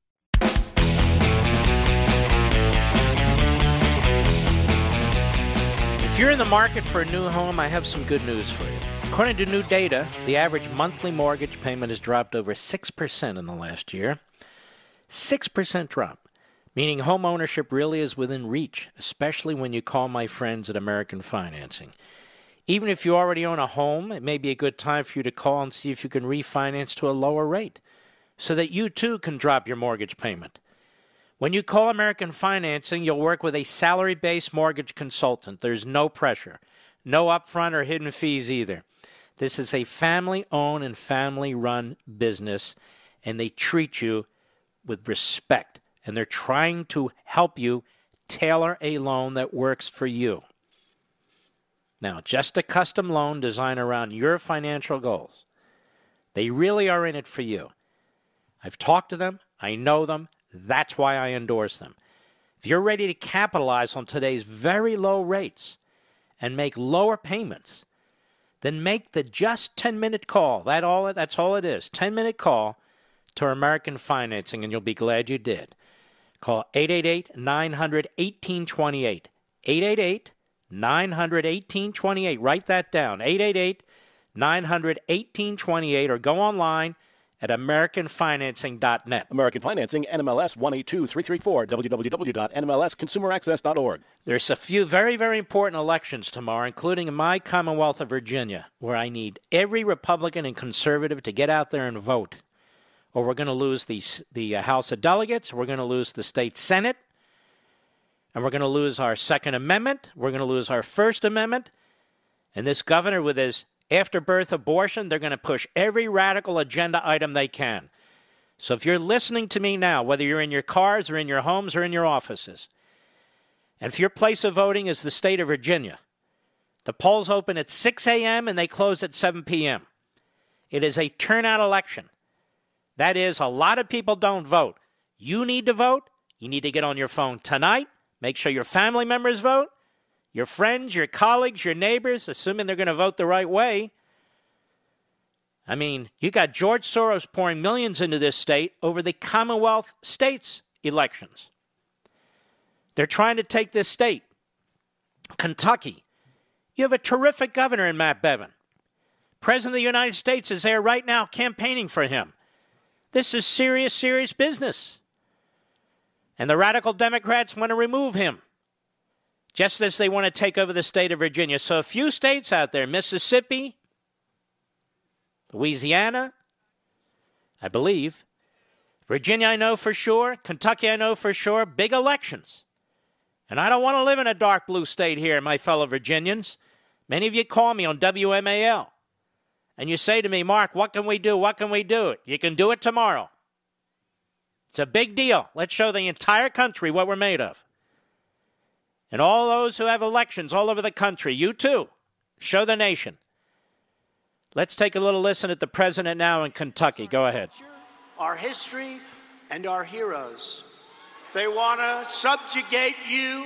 You're in the market for a new home, I have some good news for you. According to new data, the average monthly mortgage payment has dropped over 6% in the last year. 6% drop, meaning home ownership really is within reach, especially when you call my friends at American Financing. Even if you already own a home, it may be a good time for you to call and see if you can refinance to a lower rate so that you too can drop your mortgage payment. When you call American Financing, you'll work with a salary based mortgage consultant. There's no pressure, no upfront or hidden fees either. This is a family owned and family run business, and they treat you with respect. And they're trying to help you tailor a loan that works for you. Now, just a custom loan designed around your financial goals. They really are in it for you. I've talked to them, I know them, that's why I endorse them. If you're ready to capitalize on today's very low rates and make lower payments, then make the just 10 minute call. That all that's all it is. 10 minute call to American Financing and you'll be glad you did. Call 888 900 1828. 888 900 1828. Write that down. 888 900 1828 or go online at AmericanFinancing.net. American Financing, NMLS 182334, www.nmlsconsumeraccess.org. There's a few very, very important elections tomorrow, including in my Commonwealth of Virginia, where I need every Republican and conservative to get out there and vote. Or we're going to lose the, the uh, House of Delegates, we're going to lose the state Senate, and we're going to lose our Second Amendment, we're going to lose our First Amendment, and this governor with his after birth abortion, they're going to push every radical agenda item they can. So if you're listening to me now, whether you're in your cars or in your homes or in your offices, and if your place of voting is the state of Virginia, the polls open at 6 a.m. and they close at 7 p.m. It is a turnout election. That is, a lot of people don't vote. You need to vote. You need to get on your phone tonight. Make sure your family members vote your friends, your colleagues, your neighbors, assuming they're going to vote the right way. I mean, you got George Soros pouring millions into this state over the Commonwealth states elections. They're trying to take this state. Kentucky. You have a terrific governor in Matt Bevin. President of the United States is there right now campaigning for him. This is serious, serious business. And the radical Democrats want to remove him just as they want to take over the state of Virginia. So, a few states out there Mississippi, Louisiana, I believe, Virginia, I know for sure, Kentucky, I know for sure, big elections. And I don't want to live in a dark blue state here, my fellow Virginians. Many of you call me on WMAL and you say to me, Mark, what can we do? What can we do? It? You can do it tomorrow. It's a big deal. Let's show the entire country what we're made of. And all those who have elections all over the country, you too, show the nation. Let's take a little listen at the president now in Kentucky. Go ahead. Our history and our heroes. They want to subjugate you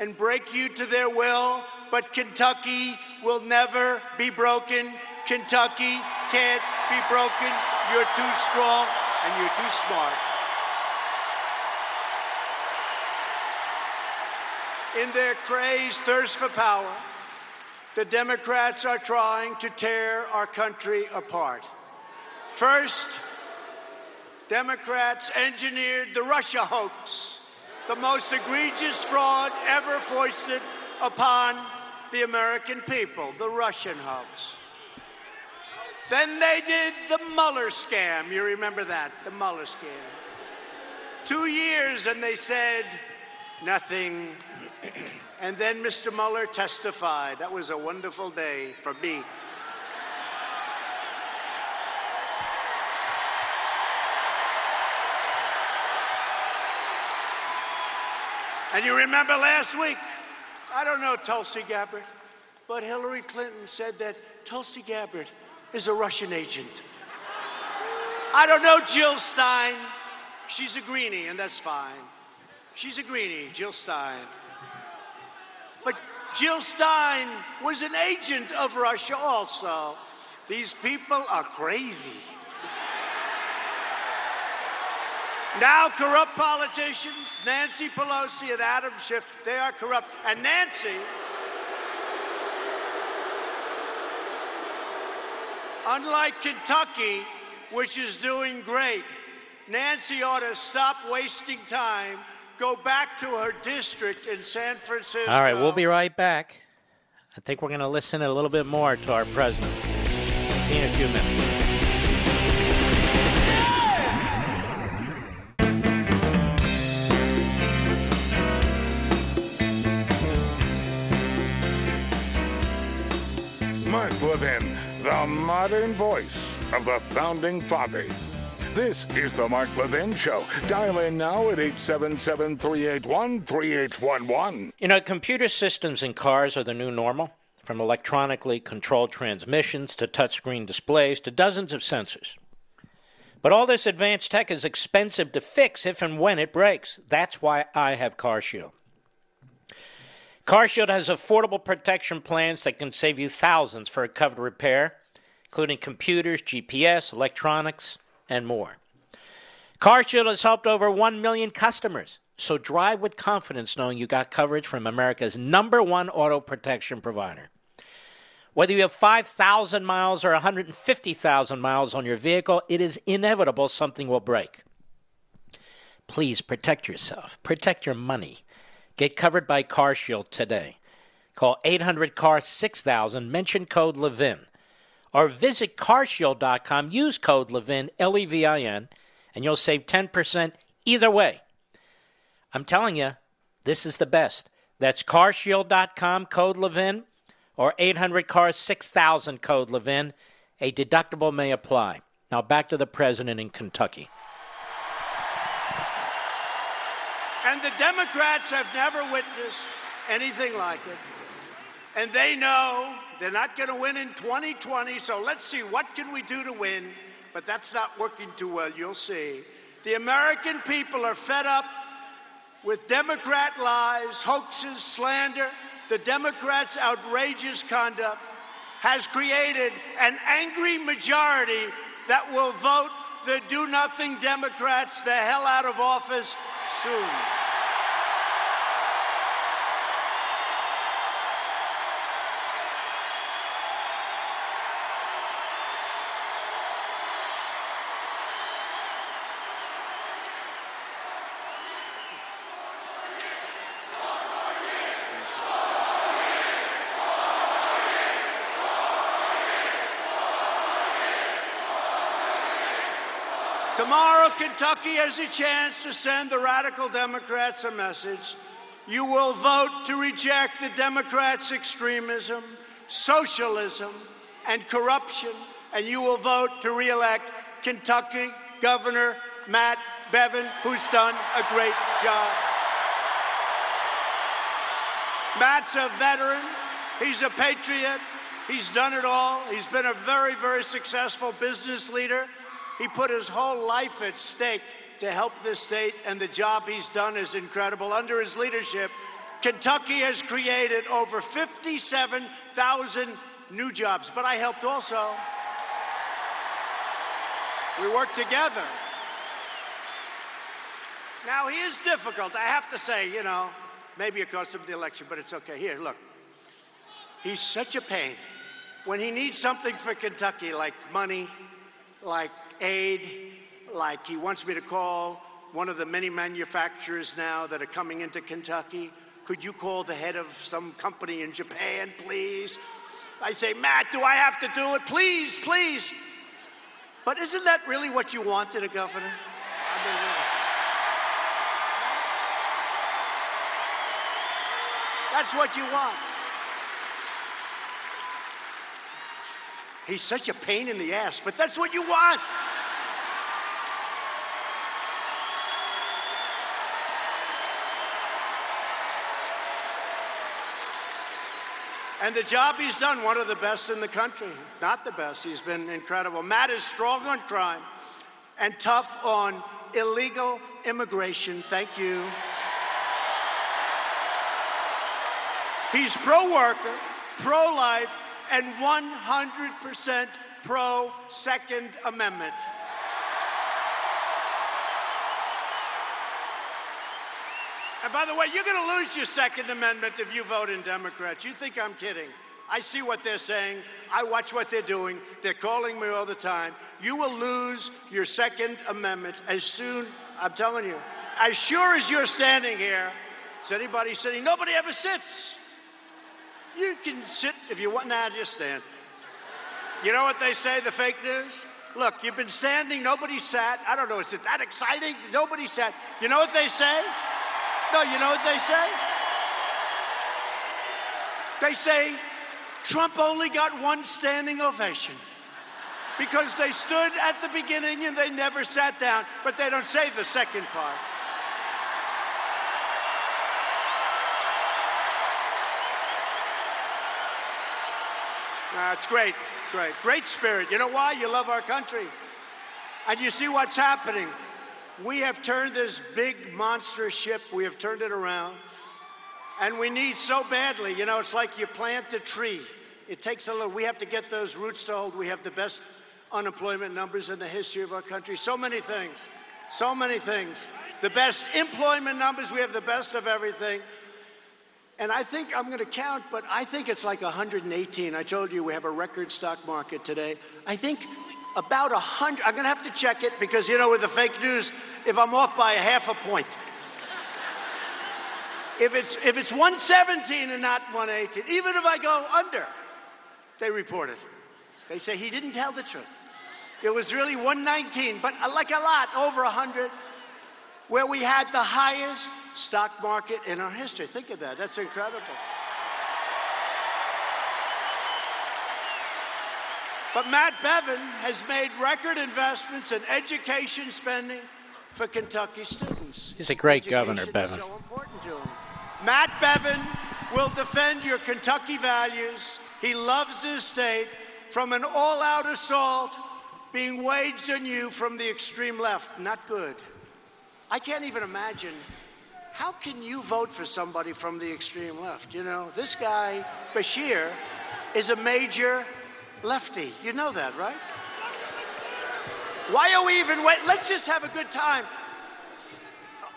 and break you to their will, but Kentucky will never be broken. Kentucky can't be broken. You're too strong and you're too smart. In their crazed thirst for power, the Democrats are trying to tear our country apart. First, Democrats engineered the Russia hoax, the most egregious fraud ever foisted upon the American people, the Russian hoax. Then they did the Mueller scam. You remember that, the Mueller scam. Two years, and they said nothing and then Mr. Mueller testified. That was a wonderful day for me. And you remember last week, I don't know Tulsi Gabbard, but Hillary Clinton said that Tulsi Gabbard is a Russian agent. I don't know Jill Stein. She's a greenie, and that's fine. She's a greenie, Jill Stein. But Jill Stein was an agent of Russia also. These people are crazy. Now, corrupt politicians, Nancy Pelosi and Adam Schiff, they are corrupt. And Nancy, unlike Kentucky, which is doing great, Nancy ought to stop wasting time, go back to her district in San Francisco. All right, we'll be right back. I think we're going to listen a little bit more to our president. See you in a few minutes. Mark Levin, the modern voice of the founding fathers. This is the Mark Levin Show. Dial in now at 877 381 3811. You know, computer systems in cars are the new normal, from electronically controlled transmissions to touchscreen displays to dozens of sensors. But all this advanced tech is expensive to fix if and when it breaks. That's why I have CarShield. CarShield has affordable protection plans that can save you thousands for a covered repair, including computers, GPS, electronics, and more. CarShield has helped over 1 million customers. So drive with confidence knowing you got coverage from America's number one auto protection provider. Whether you have 5,000 miles or 150,000 miles on your vehicle, it is inevitable something will break. Please protect yourself, protect your money. Get covered by CarShield today. Call 800 CAR 6000, mention code LEVIN, or visit carshield.com, use code LEVIN, L E V I N, and you'll save 10% either way. I'm telling you, this is the best. That's carshield.com, code Levin, or 800 cars 6000 code Levin. A deductible may apply. Now back to the president in Kentucky. And the Democrats have never witnessed anything like it. And they know they're not going to win in 2020, so let's see what can we do to win. But that's not working too well, you'll see. The American people are fed up with Democrat lies, hoaxes, slander. The Democrats' outrageous conduct has created an angry majority that will vote the do nothing Democrats the hell out of office soon. Tomorrow, Kentucky has a chance to send the radical Democrats a message. You will vote to reject the Democrats' extremism, socialism, and corruption, and you will vote to reelect Kentucky Governor Matt Bevin, who's done a great job. Matt's a veteran, he's a patriot, he's done it all. He's been a very, very successful business leader. He put his whole life at stake to help this state, and the job he's done is incredible. Under his leadership, Kentucky has created over 57,000 new jobs, but I helped also. We worked together. Now, he is difficult, I have to say, you know, maybe it cost him the election, but it's okay. Here, look. He's such a pain. When he needs something for Kentucky, like money, like aid, like he wants me to call one of the many manufacturers now that are coming into Kentucky. Could you call the head of some company in Japan, please? I say, Matt, do I have to do it? Please, please. But isn't that really what you wanted, a governor? I. That's what you want. He's such a pain in the ass, but that's what you want. And the job he's done, one of the best in the country. Not the best, he's been incredible. Matt is strong on crime and tough on illegal immigration. Thank you. He's pro worker, pro life, and 100% pro Second Amendment. And by the way, you're going to lose your Second Amendment if you vote in Democrats. You think I'm kidding? I see what they're saying. I watch what they're doing. They're calling me all the time. You will lose your Second Amendment as soon, I'm telling you, as sure as you're standing here. Is anybody sitting? Nobody ever sits. You can sit if you want. Now, just stand. You know what they say, the fake news? Look, you've been standing, nobody sat. I don't know, is it that exciting? Nobody sat. You know what they say? No, you know what they say? They say Trump only got one standing ovation because they stood at the beginning and they never sat down, but they don't say the second part. Uh, it's great, great, great spirit. You know why? You love our country. And you see what's happening. We have turned this big monster ship, we have turned it around. And we need so badly, you know, it's like you plant a tree. It takes a little, we have to get those roots to hold. We have the best unemployment numbers in the history of our country. So many things, so many things. The best employment numbers, we have the best of everything. And I think I'm going to count, but I think it's like 118. I told you we have a record stock market today. I think about a hundred. I'm going to have to check it because, you know, with the fake news, if I'm off by a half a point. If it's, if it's 117 and not 118, even if I go under, they report it. They say he didn't tell the truth. It was really 119, but uh, like a lot, over a 100, where we had the highest stock market in our history. Think of that. That's incredible. But Matt Bevin has made record investments in education spending for Kentucky students. He's a great Education governor, Bevin. so important to him. Matt Bevin will defend your Kentucky values. He loves his state from an all-out assault being waged on you from the extreme left. Not good. I can't even imagine how can you vote for somebody from the extreme left? You know, this guy, Beshear, is a major lefty. You know that, right? Why are we even wait? Let's just have a good time.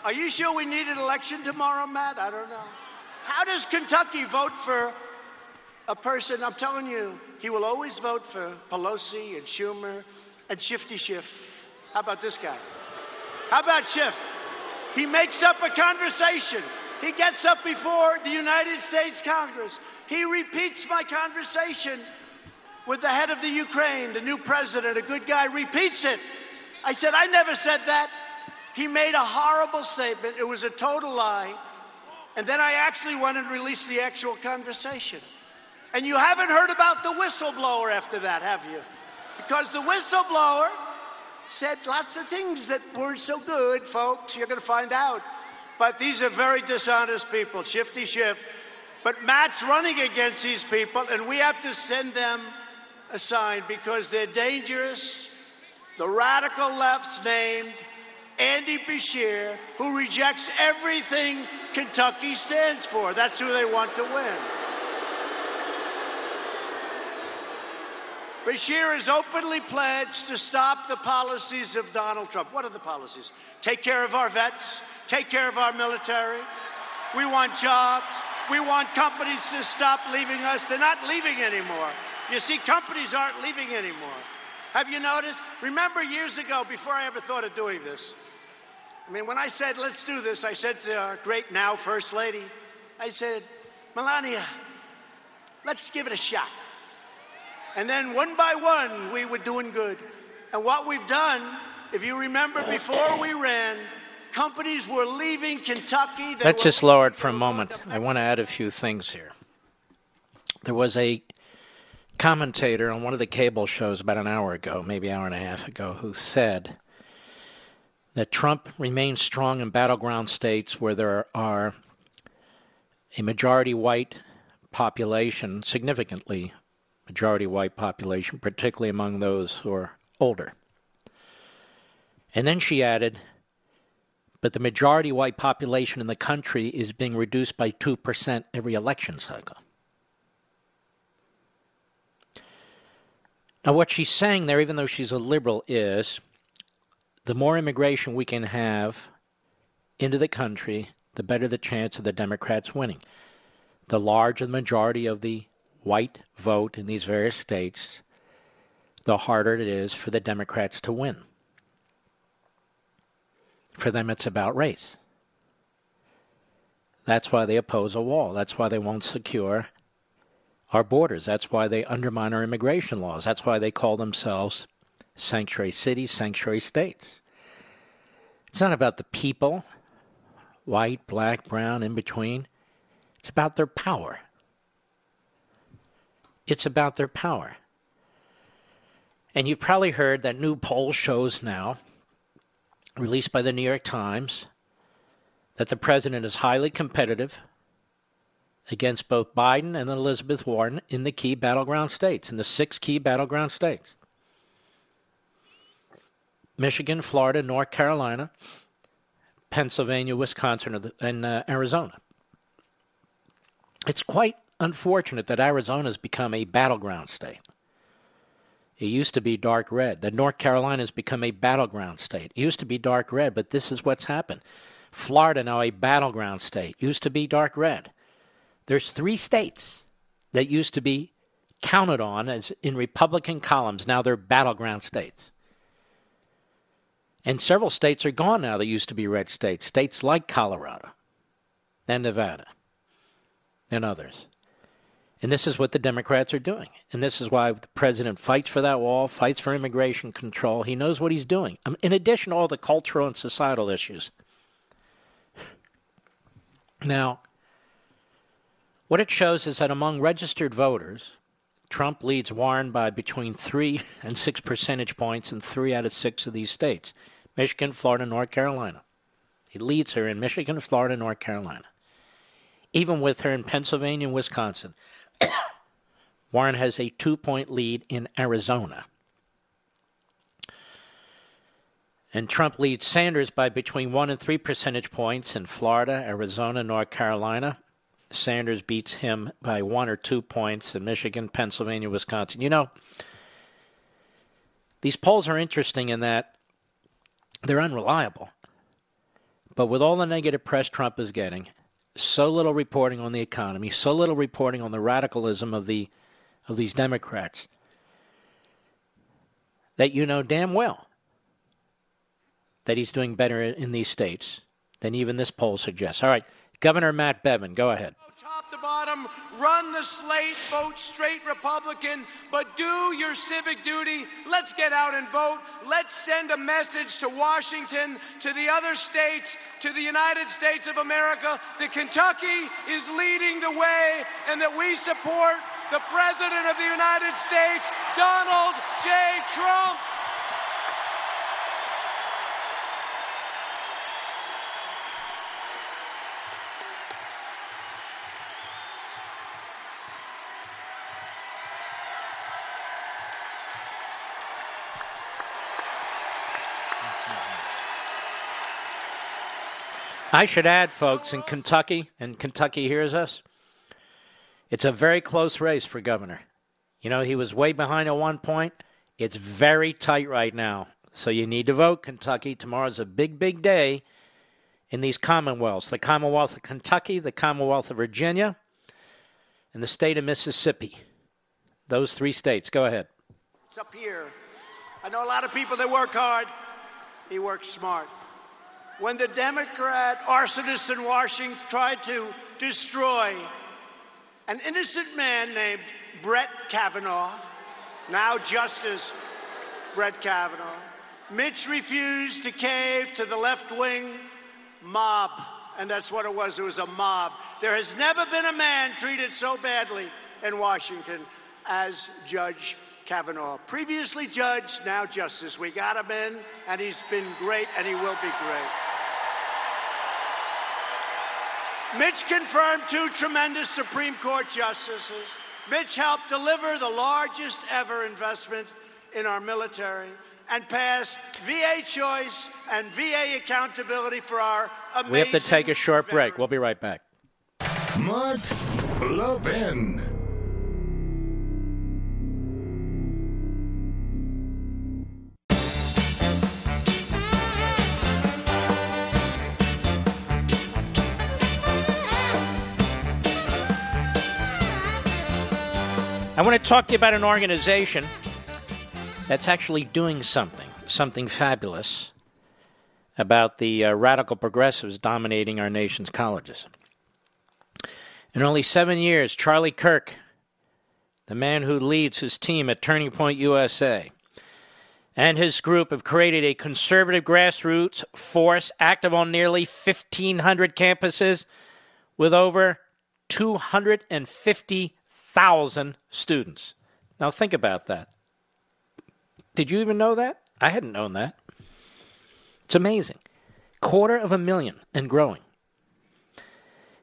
Are you sure we need an election tomorrow, Matt? I don't know. How does Kentucky vote for a person? I'm telling you, he will always vote for Pelosi and Schumer and Shifty Schiff. How about this guy? How about Schiff? He makes up a conversation. He gets up before the United States Congress. He repeats my conversation with the head of the Ukraine, the new president, a good guy, repeats it. I said, I never said that. He made a horrible statement. It was a total lie. And then I actually went and released the actual conversation. And you haven't heard about the whistleblower after that, have you? Because the whistleblower said lots of things that weren't so good, folks. You're going to find out. But these are very dishonest people, shifty shift. But Matt's running against these people, and we have to send them a sign because they're dangerous. The radical left's named Andy Beshear, who rejects everything Kentucky stands for. That's who they want to win. Bashir has openly pledged to stop the policies of Donald Trump. What are the policies? Take care of our vets, take care of our military. We want jobs. We want companies to stop leaving us. They're not leaving anymore. You see, companies aren't leaving anymore. Have you noticed? Remember years ago, before I ever thought of doing this, I mean, when I said, let's do this, I said to our great now First Lady, I said, Melania, let's give it a shot. And then one by one, we were doing good. And what we've done, if you remember, before we ran, companies were leaving Kentucky. Let's just lower it for a moment. I want to add a few things here. There was a commentator on one of the cable shows about an hour ago, maybe hour and a half ago, who said that Trump remains strong in battleground states where there are a majority white population, significantly majority white population, particularly among those who are older. And then she added, but the majority white population in the country is being reduced by 2% every election cycle. Now, what she's saying there, even though she's a liberal, is the more immigration we can have into the country, the better the chance of the Democrats winning. The larger the majority of the white vote in these various states, the harder it is for the Democrats to win. For them, it's about race. That's why they oppose a wall. That's why they won't secure our borders. That's why they undermine our immigration laws. That's why they call themselves sanctuary cities, sanctuary states. It's not about the people, white, black, brown, in between. It's about their power. It's about their power. And you've probably heard that new poll shows now, released by the New York Times, that the president is highly competitive against both Biden and Elizabeth Warren in the key battleground states, in the six key battleground states Michigan, Florida, North Carolina, Pennsylvania, Wisconsin, and uh, Arizona. It's quite unfortunate that Arizona has become a battleground state. It used to be dark red. That North Carolina has become a battleground state. It used to be dark red, but this is what's happened. Florida now a battleground state. Used to be dark red. There's three states that used to be counted on as in Republican columns. Now they're battleground states. And several states are gone now that used to be red states. States like Colorado and Nevada and others. And this is what the Democrats are doing. And this is why the president fights for that wall, fights for immigration control. He knows what he's doing. Um, in addition to all the cultural and societal issues. Now, what it shows is that among registered voters, Trump leads Warren by between three and six percentage points in three out of six of these states Michigan, Florida, North Carolina. He leads her in Michigan, Florida, North Carolina. Even with her in Pennsylvania and Wisconsin, Warren has a two point lead in Arizona. And Trump leads Sanders by between one and three percentage points in Florida, Arizona, North Carolina, Sanders beats him by one or two points in Michigan, Pennsylvania, Wisconsin. You know, these polls are interesting in that they're unreliable. But with all the negative press Trump is getting, so little reporting on the economy, so little reporting on the radicalism of the of these Democrats, that you know damn well that he's doing better in these states than even this poll suggests. All right, Governor Matt Bevin, go ahead. Top to bottom, run the slate, vote straight Republican, but do your civic duty. Let's get out and vote. Let's send a message to Washington, to the other states, to the United States of America that Kentucky is leading the way and that we support the President of the United States, Donald J. Trump. I should add, folks, in Kentucky, and Kentucky hears us, it's a very close race for governor. You know, he was way behind at one point. It's very tight right now. So you need to vote, Kentucky. Tomorrow's a big, big day in these commonwealths the Commonwealth of Kentucky, the Commonwealth of Virginia, and the state of Mississippi. Those three states. Go ahead. It's up here. I know a lot of people that work hard, he works smart when the Democrat arsonist in Washington tried to destroy an innocent man named Brett Kavanaugh, now Justice Brett Kavanaugh. Mitch refused to cave to the left wing mob, and that's what it was. It was a mob. There has never been a man treated so badly in Washington as Judge Kavanaugh. Previously judge, now justice. We got him in, and he's been great, and he will be great. Mitch confirmed two tremendous Supreme Court justices. Mitch helped deliver the largest ever investment in our military and pass VA choice and VA accountability for our amazing We have to take a short break. We'll be right back. Mark Levin. I want to talk to you about an organization that's actually doing something, something fabulous about the uh, radical progressives dominating our nation's colleges. In only seven years, Charlie Kirk, the man who leads his team at Turning Point USA, and his group have created a conservative grassroots force active on nearly 1,500 campuses with over 250,000 students. Now, think about that. Did you even know that? I hadn't known that. It's amazing. Quarter of a million and growing.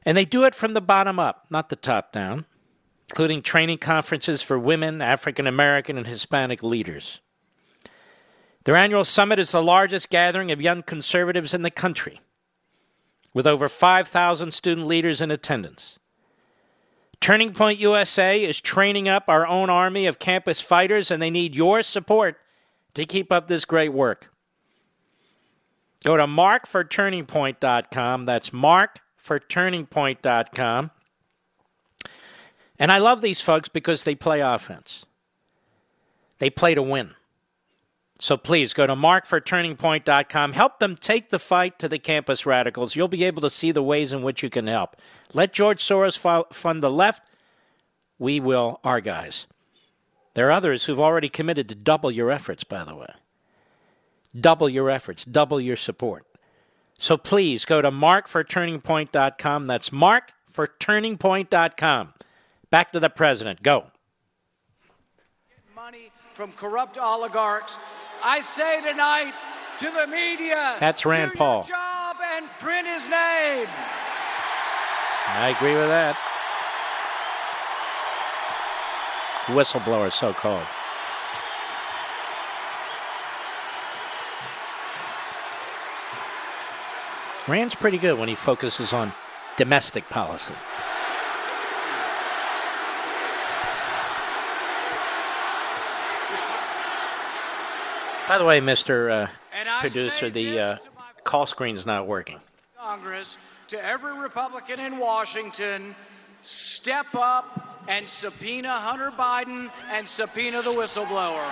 And they do it from the bottom up, not the top down, including training conferences for women, African American, and Hispanic leaders. Their annual summit is the largest gathering of young conservatives in the country, with over 5,000 student leaders in attendance. Turning Point USA is training up our own army of campus fighters, and they need your support to keep up this great work. Go to markforturningpoint.com. That's markforturningpoint.com. And I love these folks because they play offense. They play to win. So please go to markforturningpoint.com. Help them take the fight to the campus radicals. You'll be able to see the ways in which you can help. Let George Soros fund the left. We will, our guys. There are others who've already committed to double your efforts, by the way. Double your efforts, double your support. So please go to markforturningpoint.com. That's markforturningpoint.com. Back to the president. Go. money from corrupt oligarchs. I say tonight to the media, That's Rand do Paul. Job and print his name. I agree with that. Whistleblower, so called. Rand's pretty good when he focuses on domestic policy. By the way, Mr. Uh, producer, the uh, call screen's not working. Congress, to every Republican in Washington, step up and subpoena Hunter Biden and subpoena the whistleblower.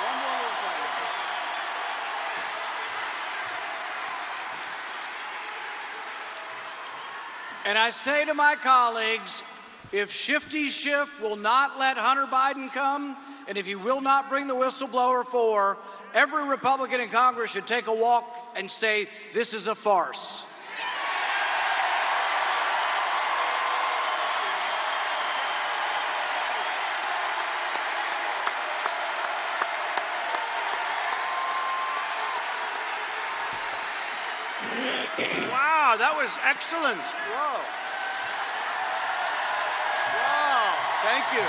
One more little thing. And I say to my colleagues, if Shifty Schiff will not let Hunter Biden come, and if he will not bring the whistleblower for, every Republican in Congress should take a walk and say, this is a farce. Wow, that was excellent. Whoa. Thank you.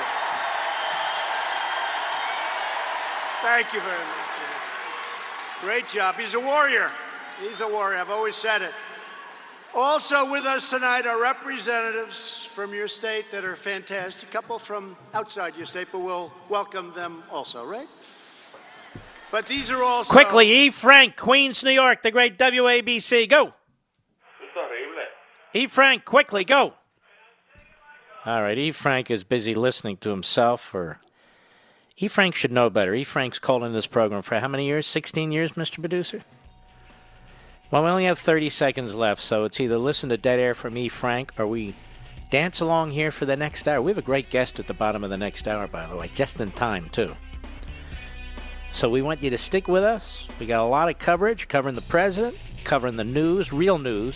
Thank you very much. Great job. He's a warrior. He's a warrior. I've always said it. Also with us tonight are representatives from your state that are fantastic. A couple from outside your state, but we'll welcome them also, right? But these are all Quickly, E. Frank, Queens, New York, the great WABC. Go. E. Frank, quickly, go. All right, E. Frank is busy listening to himself. Or E. Frank should know better. E. Frank's called in this program for how many years? 16 years, Mr. Producer? Well, we only have 30 seconds left, so it's either listen to Dead Air from E. Frank or we dance along here for the next hour. We have a great guest at the bottom of the next hour, by the way, just in time, too. So we want you to stick with us. We got a lot of coverage covering the president, covering the news, real news,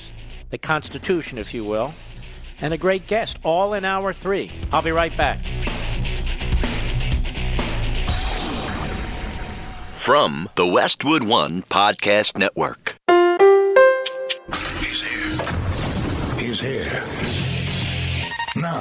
the Constitution, if you will, and a great guest, all in hour three. I'll be right back. From the Westwood One Podcast Network. He's here. He's here.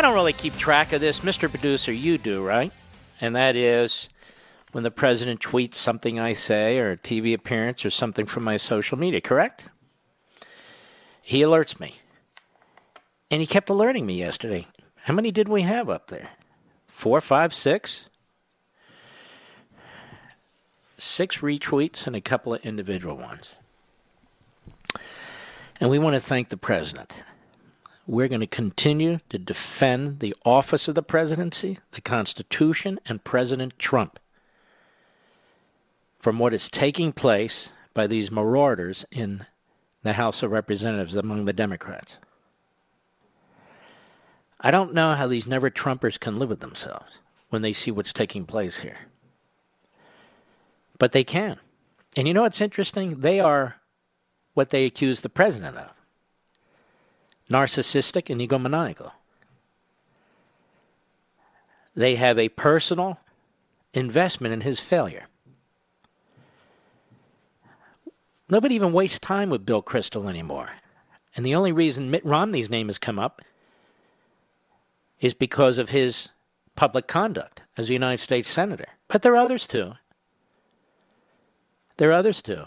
I don't really keep track of this. Mr. Producer, you do, right? And that is when the president tweets something I say or a TV appearance or something from my social media, correct? He alerts me. And he kept alerting me yesterday. How many did we have up there? Four, five, six? Six retweets and a couple of individual ones. And we want to thank the president. We're going to continue to defend the office of the presidency, the Constitution, and President Trump from what is taking place by these marauders in the House of Representatives among the Democrats. I don't know how these never Trumpers can live with themselves when they see what's taking place here. But they can. And you know what's interesting? They are what they accuse the president of narcissistic and egomaniacal. They have a personal investment in his failure. Nobody even wastes time with Bill Kristol anymore. And the only reason Mitt Romney's name has come up is because of his public conduct as a United States Senator. But there are others too. There are others too.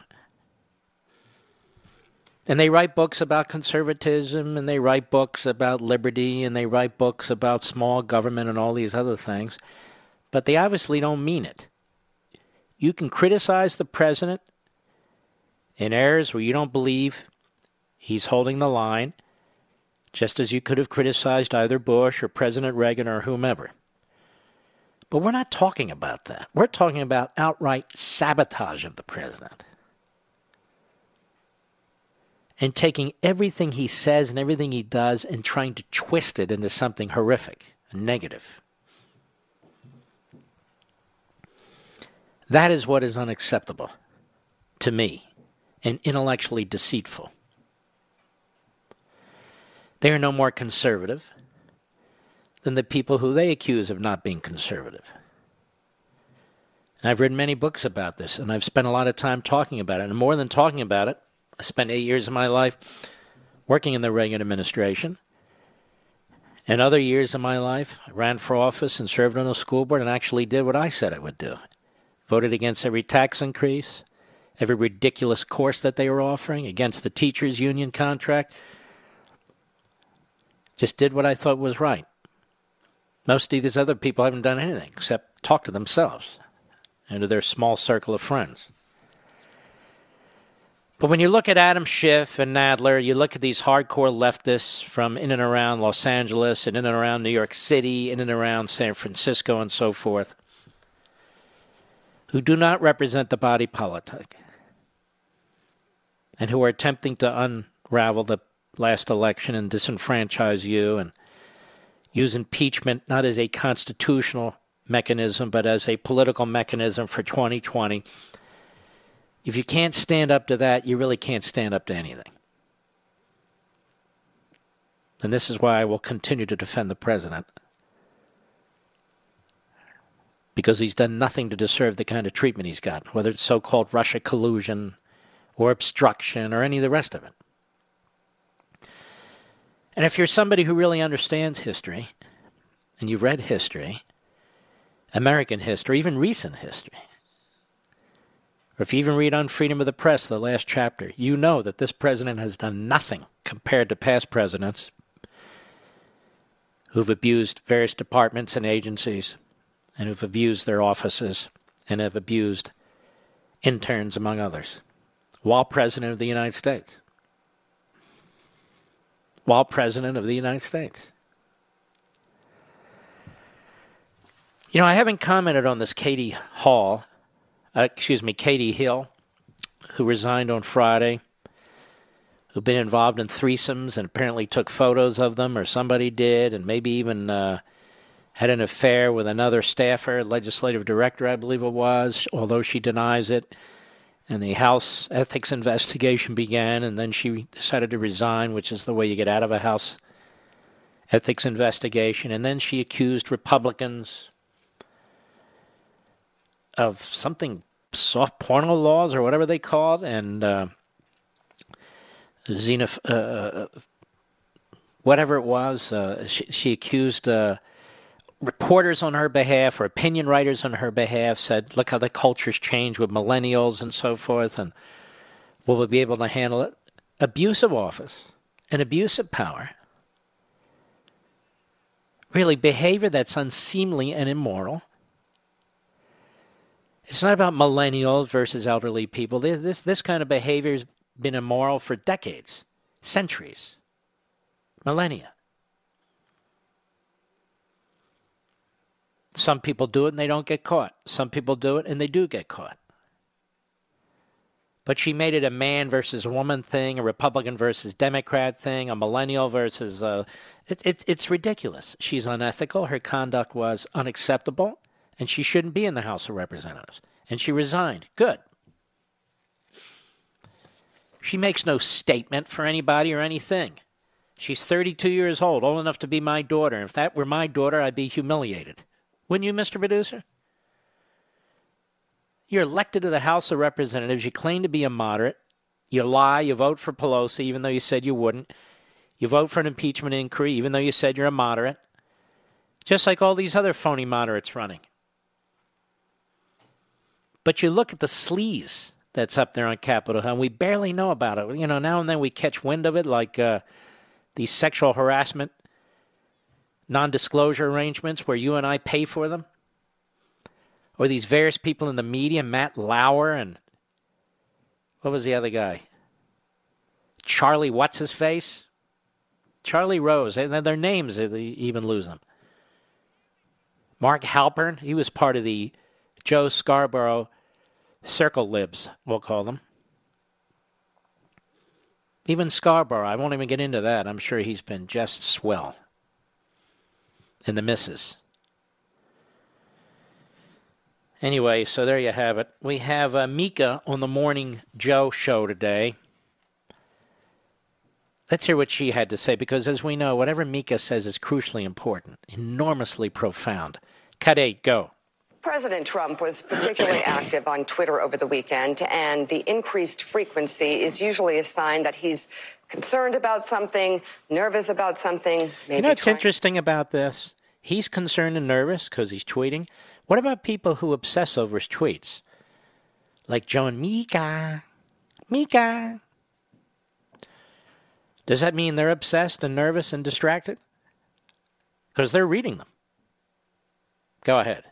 And they write books about conservatism, and they write books about liberty, and they write books about small government and all these other things. But they obviously don't mean it. You can criticize the president in areas where you don't believe he's holding the line, just as you could have criticized either Bush or President Reagan or whomever. But we're not talking about that. We're talking about outright sabotage of the president and taking everything he says and everything he does and trying to twist it into something horrific negative. That is what is unacceptable to me and intellectually deceitful. They are no more conservative than the people who they accuse of not being conservative. And I've written many books about this, and I've spent a lot of time talking about it. And more than talking about it, I spent eight years of my life working in the Reagan administration. And other years of my life, I ran for office and served on a school board and actually did what I said I would do. Voted against every tax increase, every ridiculous course that they were offering, against the teachers' union contract. Just did what I thought was right. Most of these other people haven't done anything except talk to themselves and to their small circle of friends. But when you look at Adam Schiff and Nadler, you look at these hardcore leftists from in and around Los Angeles and in and around New York City, in and around San Francisco, and so forth, who do not represent the body politic and who are attempting to unravel the last election and disenfranchise you and use impeachment not as a constitutional mechanism but as a political mechanism for 2020 if you can't stand up to that, you really can't stand up to anything. And this is why I will continue to defend the president. Because he's done nothing to deserve the kind of treatment he's gotten, whether it's so called Russia collusion or obstruction or any of the rest of it. And if you're somebody who really understands history, and you've read history, American history, even recent history, or if you even read Unfreedom of the Press, the last chapter, you know that this president has done nothing compared to past presidents who've abused various departments and agencies and who've abused their offices and have abused interns, among others, while president of the United States. While president of the United States. You know, I haven't commented on this Katie Hall uh, excuse me, Katie Hill, who resigned on Friday, who'd been involved in threesomes and apparently took photos of them, or somebody did, and maybe even uh, had an affair with another staffer, legislative director, I believe it was, although she denies it. And the House ethics investigation began, and then she decided to resign, which is the way you get out of a House ethics investigation. And then she accused Republicans of something soft porno laws or whatever they called, and uh, xenoph- uh, whatever it was. Uh, she, she, accused uh, reporters on her behalf or opinion writers on her behalf, said, look how the culture's changed with millennials and so forth, and will we be able to handle it? Abuse of office and abuse of power. Really, behavior that's unseemly and immoral it's not about millennials versus elderly people. This, this, this kind of behavior has been immoral for decades, centuries, millennia. Some people do it and they don't get caught. Some people do it and they do get caught. But she made it a man versus woman thing, a Republican versus Democrat thing, a millennial versus. Uh, it, it, it's ridiculous. She's unethical. Her conduct was unacceptable and she shouldn't be in the House of Representatives. And she resigned. Good. She makes no statement for anybody or anything. She's 32 years old, old enough to be my daughter. If that were my daughter, I'd be humiliated. Wouldn't you, Mr. Producer? You're elected to the House of Representatives. You claim to be a moderate. You lie. You vote for Pelosi, even though you said you wouldn't. You vote for an impeachment inquiry, even though you said you're a moderate. Just like all these other phony moderates running. But you look at the sleaze that's up there on Capitol Hill, and we barely know about it. You know, now and then we catch wind of it, like uh, these sexual harassment non disclosure arrangements where you and I pay for them. Or these various people in the media, Matt Lauer and what was the other guy? Charlie, what's his face? Charlie Rose. And their names, they even lose them. Mark Halperin, he was part of the Joe Scarborough circle libs, we'll call them. Even Scarborough, I won't even get into that. I'm sure he's been just swell. And the misses. Anyway, so there you have it. We have uh, Mika on the Morning Joe show today. Let's hear what she had to say because, as we know, whatever Mika says is crucially important, enormously profound. Cut eight, go. President Trump was particularly active on Twitter over the weekend, and the increased frequency is usually a sign that he's concerned about something, nervous about something. you know what's trying- interesting about this? He's concerned and nervous because he's tweeting. What about people who obsess over his tweets? Like Joan Mika. Mika. Does that mean they're obsessed and nervous and distracted? Because they're reading them. Go ahead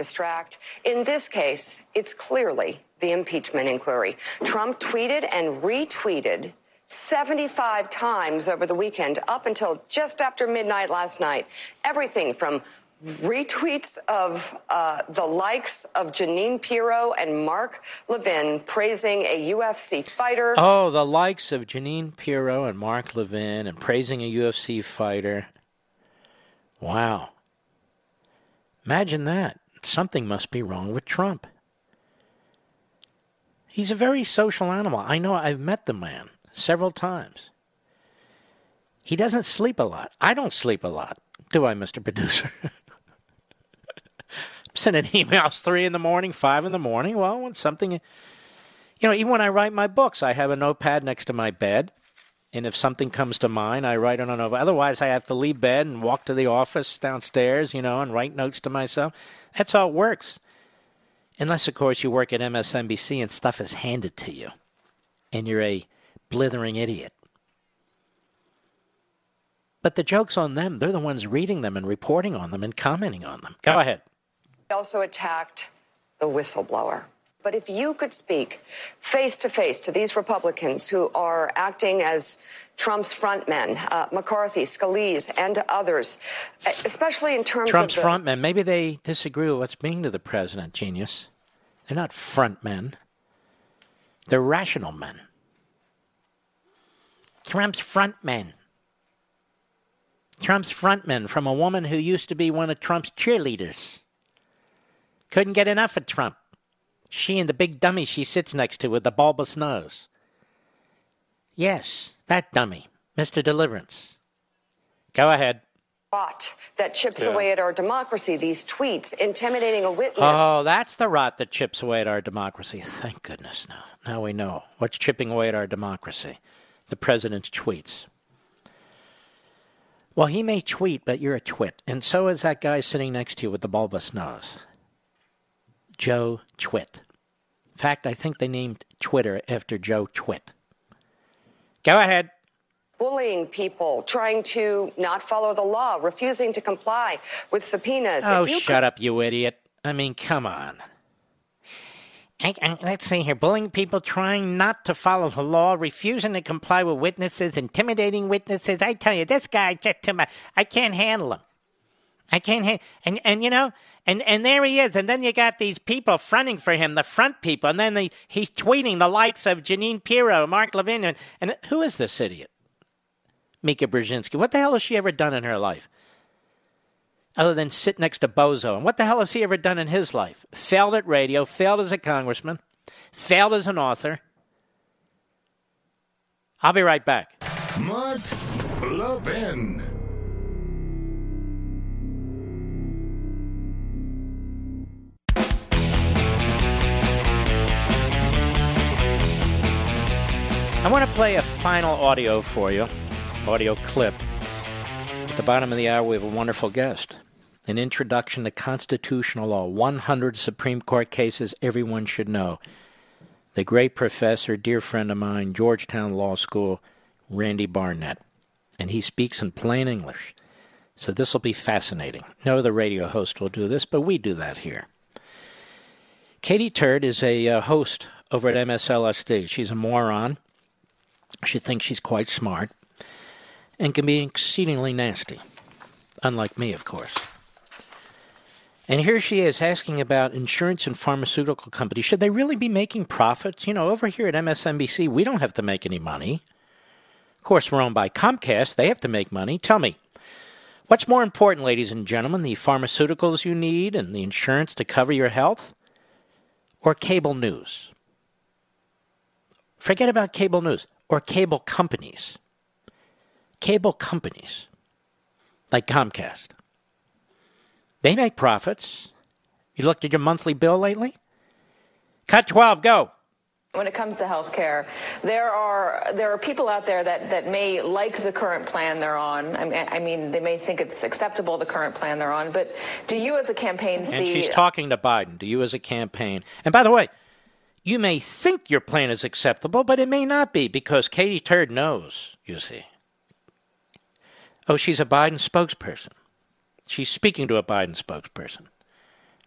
distract. In this case, it's clearly the impeachment inquiry. Trump tweeted and retweeted 75 times over the weekend up until just after midnight last night. Everything from retweets of uh, the likes of Jeanine Pirro and Mark Levin praising a UFC fighter. Oh, the likes of Jeanine Pirro and Mark Levin and praising a UFC fighter. Wow. Imagine that something must be wrong with Trump. He's a very social animal. I know I've met the man several times. He doesn't sleep a lot. I don't sleep a lot, do I, Mr. Producer? I'm sending emails three in the morning, five in the morning. Well, when something, you know, even when I write my books, I have a notepad next to my bed. And if something comes to mind, I write it on a. Otherwise, I have to leave bed and walk to the office downstairs, you know, and write notes to myself. That's how it works. Unless, of course, you work at MSNBC and stuff is handed to you and you're a blithering idiot. But the joke's on them. They're the ones reading them and reporting on them and commenting on them. Go ahead. He also attacked the whistleblower. But if you could speak face to face to these Republicans who are acting as Trump's frontmen, uh, McCarthy, Scalise, and others, especially in terms Trump's of Trump's frontmen. Maybe they disagree with what's being to the president. Genius. They're not frontmen. They're rational men. Trump's frontmen. Trump's frontmen from a woman who used to be one of Trump's cheerleaders. Couldn't get enough of Trump. She and the big dummy she sits next to with the bulbous nose. Yes, that dummy, Mr. Deliverance. Go ahead. Rot that chips Yeah. away at our democracy. These tweets intimidating a witness. Oh, that's the rot that chips away at our democracy. Thank goodness now. Now we know what's chipping away at our democracy. The president's tweets. Well, he may tweet, but you're a twit. And so is that guy sitting next to you with the bulbous nose. Joe Twit. In fact, I think they named Twitter after Joe Twit. Go ahead. bullying people, trying to not follow the law, refusing to comply with subpoenas. Oh, shut up, you idiot. I mean, come on. I, I, let's see here. Bullying people, trying not to follow the law, refusing to comply with witnesses, intimidating witnesses. I tell you, this guy just too much. I can't handle him. I can't handle. And and you know, and and there he is. And then you got these people fronting for him, the front people. And then the, he's tweeting the likes of Jeanine Pirro, Mark Levin, and, and who is this idiot? Mika Brzezinski. What the hell has she ever done in her life? Other than sit next to Bozo. And what the hell has he ever done in his life? Failed at radio, failed as a congressman, failed as an author. I'll be right back. Mark Levin. I want to play a final audio for you, audio clip. At the bottom of the hour, we have a wonderful guest. An introduction to constitutional law, 100 Supreme Court cases everyone should know. The great professor, dear friend of mine, Georgetown Law School, Randy Barnett. And he speaks in plain English. So this will be fascinating. No other radio host will do this, but we do that here. Katie Turd is a uh, host over at MSLSD. She's a moron. She thinks she's quite smart and can be exceedingly nasty. Unlike me, of course. And here she is asking about insurance and pharmaceutical companies. Should they really be making profits? You know, over here at MSNBC, we don't have to make any money. Of course, we're owned by Comcast. They have to make money. Tell me, what's more important, ladies and gentlemen, the pharmaceuticals you need and the insurance to cover your health? Or cable news? Forget about cable news or cable companies. Cable companies like Comcast. They make profits. You looked at your monthly bill lately? Cut 12, go. When it comes to health care, there are there are people out there that, that may like the current plan they're on. I mean, I mean, they may think it's acceptable the current plan they're on. But do you, as a campaign, see? And she's talking to Biden, to you as a campaign. And by the way, you may think your plan is acceptable, but it may not be because Katie Turd knows, you see. Oh, she's a Biden spokesperson. She's speaking to a Biden spokesperson.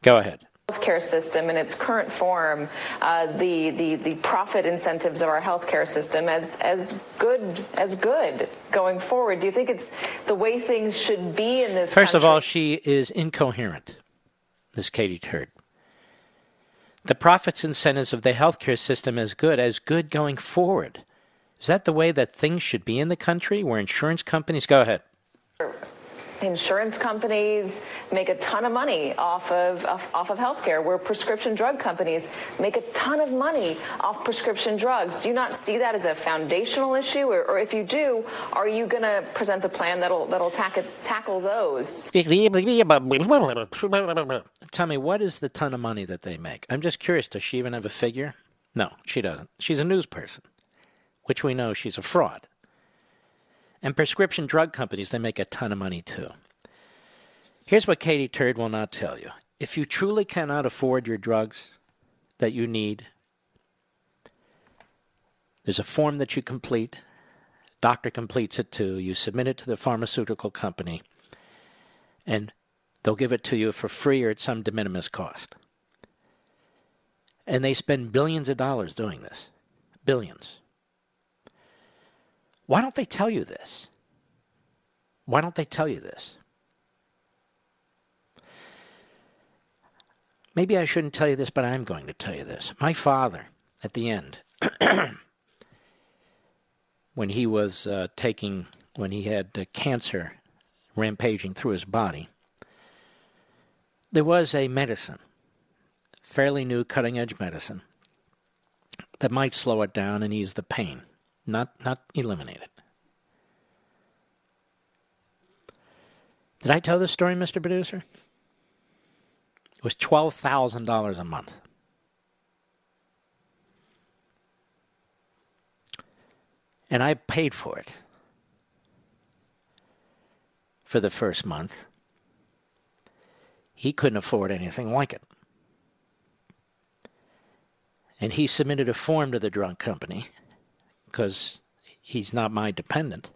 Go ahead. healthcare system in its current form, uh, the, the the profit incentives of our healthcare system as as good as good going forward. Do you think it's the way things should be in this? First of all, she is incoherent, this Katie Turd. The profits and incentives of the healthcare system as good, as good going forward. Is that the way that things should be in the country where insurance companies go ahead? Insurance companies make a ton of money off of off, of healthcare, where prescription drug companies make a ton of money off prescription drugs. Do you not see that as a foundational issue, or, or if you do, are you going to present a plan that'll that'll tackle tackle those? Tell me, what is the ton of money that they make? I'm just curious. Does she even have a figure? No, she doesn't. She's a news person, which we know she's a fraud. And prescription drug companies, they make a ton of money too. Here's what Katie Turd will not tell you. If you truly cannot afford your drugs that you need, there's a form that you complete. Doctor completes it too. You submit it to the pharmaceutical company, and they'll give it to you for free or at some de minimis cost. And they spend billions of dollars doing this. Billions. Why don't they tell you this? Why don't they tell you this? Maybe I shouldn't tell you this, but I'm going to tell you this. My father, at the end, when he was uh, taking, when he had uh, cancer rampaging through his body, there was a medicine, fairly new cutting edge medicine, that might slow it down and ease the pain, not, not eliminate it. Did I tell this story, Mr. Producer? It was $12,000 a month. And I paid for it for the first month. He couldn't afford anything like it. And he submitted a form to the drug company because he's not my dependent.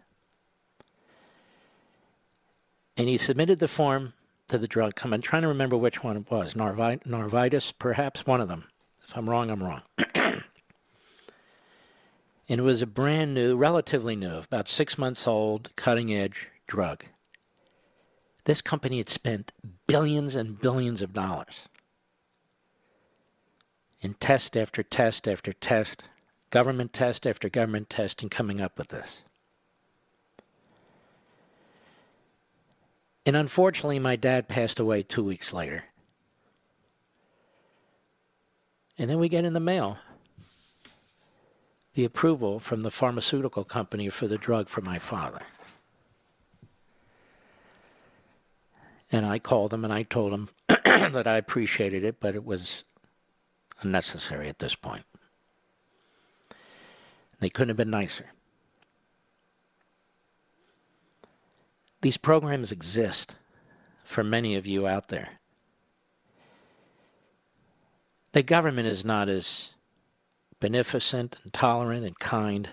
And he submitted the form to the drug company. I'm trying to remember which one it was. Narvi- Narvitis, perhaps? One of them. If I'm wrong, I'm wrong. and it was a brand new, relatively new, about six months old, cutting edge drug. This company had spent billions and billions of dollars in test after test after test, government test after government test, in coming up with this. And unfortunately, my dad passed away two weeks later. And then we get in the mail the approval from the pharmaceutical company for the drug for my father. And I called them and I told them that I appreciated it, but it was unnecessary at this point. They couldn't have been nicer. These programs exist for many of you out there. The government is not as beneficent and tolerant and kind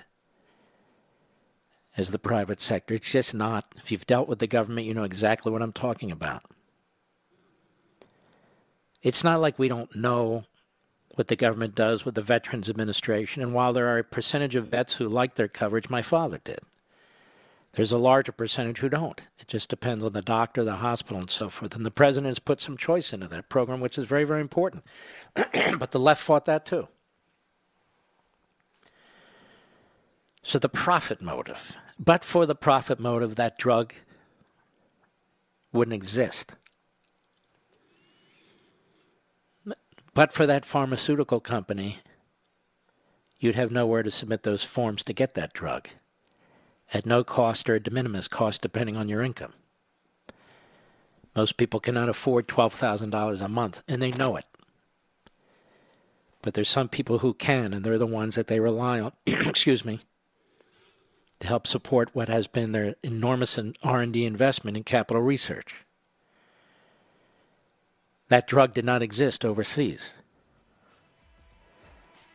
as the private sector. It's just not. If you've dealt with the government, you know exactly what I'm talking about. It's not like we don't know what the government does with the Veterans Administration, and while there are a percentage of vets who like their coverage, my father did. There's a larger percentage who don't. It just depends on the doctor, the hospital, and so forth. And the president has put some choice into that program, which is very, very important. but the left fought that too. So the profit motive. But for the profit motive, that drug wouldn't exist. But for that pharmaceutical company, you'd have nowhere to submit those forms to get that drug at no cost or a de minimis cost, depending on your income. Most people cannot afford $12,000 a month, and they know it. But there's some people who can, and they're the ones that they rely on. excuse me to help support what has been their enormous R&D investment in capital research. That drug did not exist overseas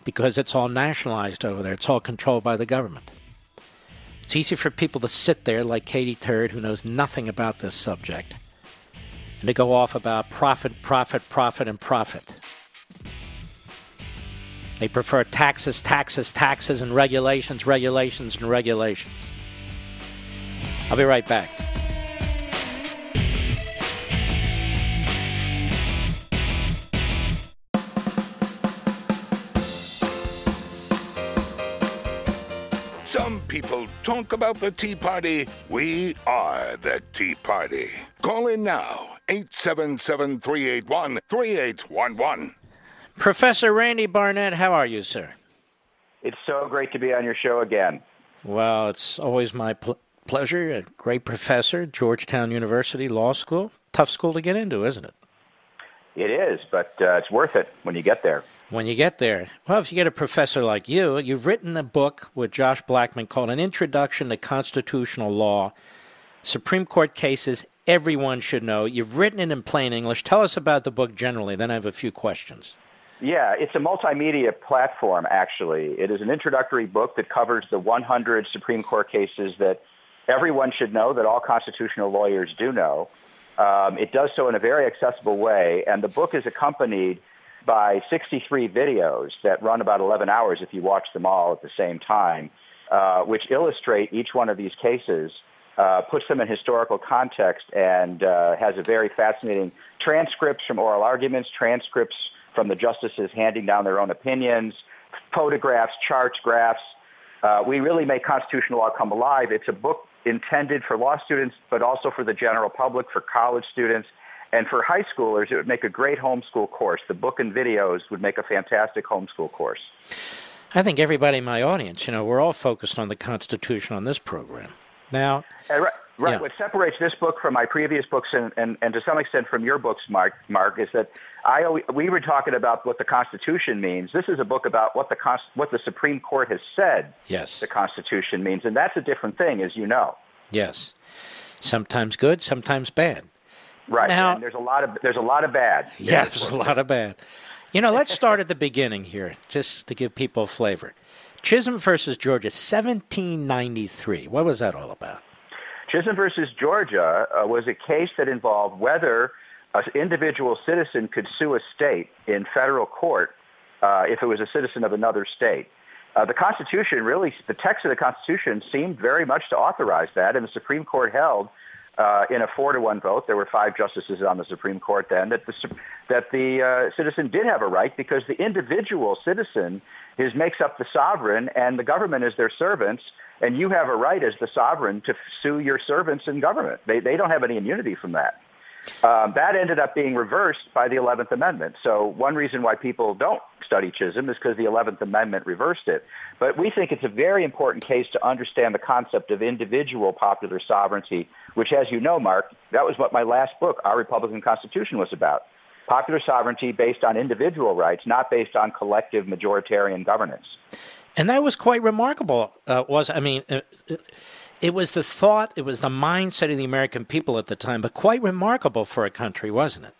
because it's all nationalized over there. It's all controlled by the government. It's easy for people to sit there like Katie Turd, who knows nothing about this subject, and to go off about profit, profit, profit, and profit. They prefer taxes, taxes, taxes, and regulations, regulations, and regulations. I'll be right back. People talk about the Tea Party. We are the Tea Party. Call in now 877 381 3811. Professor Randy Barnett, how are you, sir? It's so great to be on your show again. Well, it's always my pl- pleasure. A great professor, Georgetown University Law School. Tough school to get into, isn't it? It is, but uh, it's worth it when you get there. When you get there. Well, if you get a professor like you, you've written a book with Josh Blackman called An Introduction to Constitutional Law Supreme Court Cases Everyone Should Know. You've written it in plain English. Tell us about the book generally, then I have a few questions. Yeah, it's a multimedia platform, actually. It is an introductory book that covers the 100 Supreme Court cases that everyone should know, that all constitutional lawyers do know. Um, it does so in a very accessible way, and the book is accompanied by 63 videos that run about 11 hours if you watch them all at the same time, uh, which illustrate each one of these cases, uh, puts them in historical context, and uh, has a very fascinating transcripts from oral arguments, transcripts from the justices handing down their own opinions, photographs, charts, graphs, Uh, we really make constitutional law come alive. It's a book intended for law students, but also for the general public, for college students, and for high schoolers. It would make a great homeschool course. The book and videos would make a fantastic homeschool course. I think everybody in my audience, you know, we're all focused on the Constitution on this program. Now, And right, right. Yeah. What separates this book from my previous books, and, and, and to some extent from your books, Mark, Mark, is that I always, we were talking about what the Constitution means. This is a book about what the what the Supreme Court has said yes, the Constitution means, and that's a different thing, as you know. yes, sometimes good, sometimes bad. Right. Now- and there's a lot of there's a lot of bad. Yeah, there's a lot of bad. You know, let's start at the beginning here, just to give people a flavor. Chisholm versus Georgia, 1793. What was that all about? Chisholm versus Georgia uh, was a case that involved whether an individual citizen could sue a state in federal court uh, if it was a citizen of another state. Uh, the Constitution really, the text of the Constitution seemed very much to authorize that, and the Supreme Court held uh, in a four to one vote, there were five justices on the Supreme Court then, that the, that the uh, citizen did have a right because the individual citizen is, makes up the sovereign and the government is their servants, and you have a right as the sovereign to sue your servants in government. They, they don't have any immunity from that. Um, that ended up being reversed by the 11th Amendment. So one reason why people don't study Chisholm is because the 11th Amendment reversed it. But we think it's a very important case to understand the concept of individual popular sovereignty, which, as you know, Mark, that was what my last book, Our Republican Constitution, was about. Popular sovereignty based on individual rights, not based on collective majoritarian governance. And that was quite remarkable. Uh, was I mean, uh, it was the thought, it was the mindset of the American people at the time, but quite remarkable for a country, wasn't it?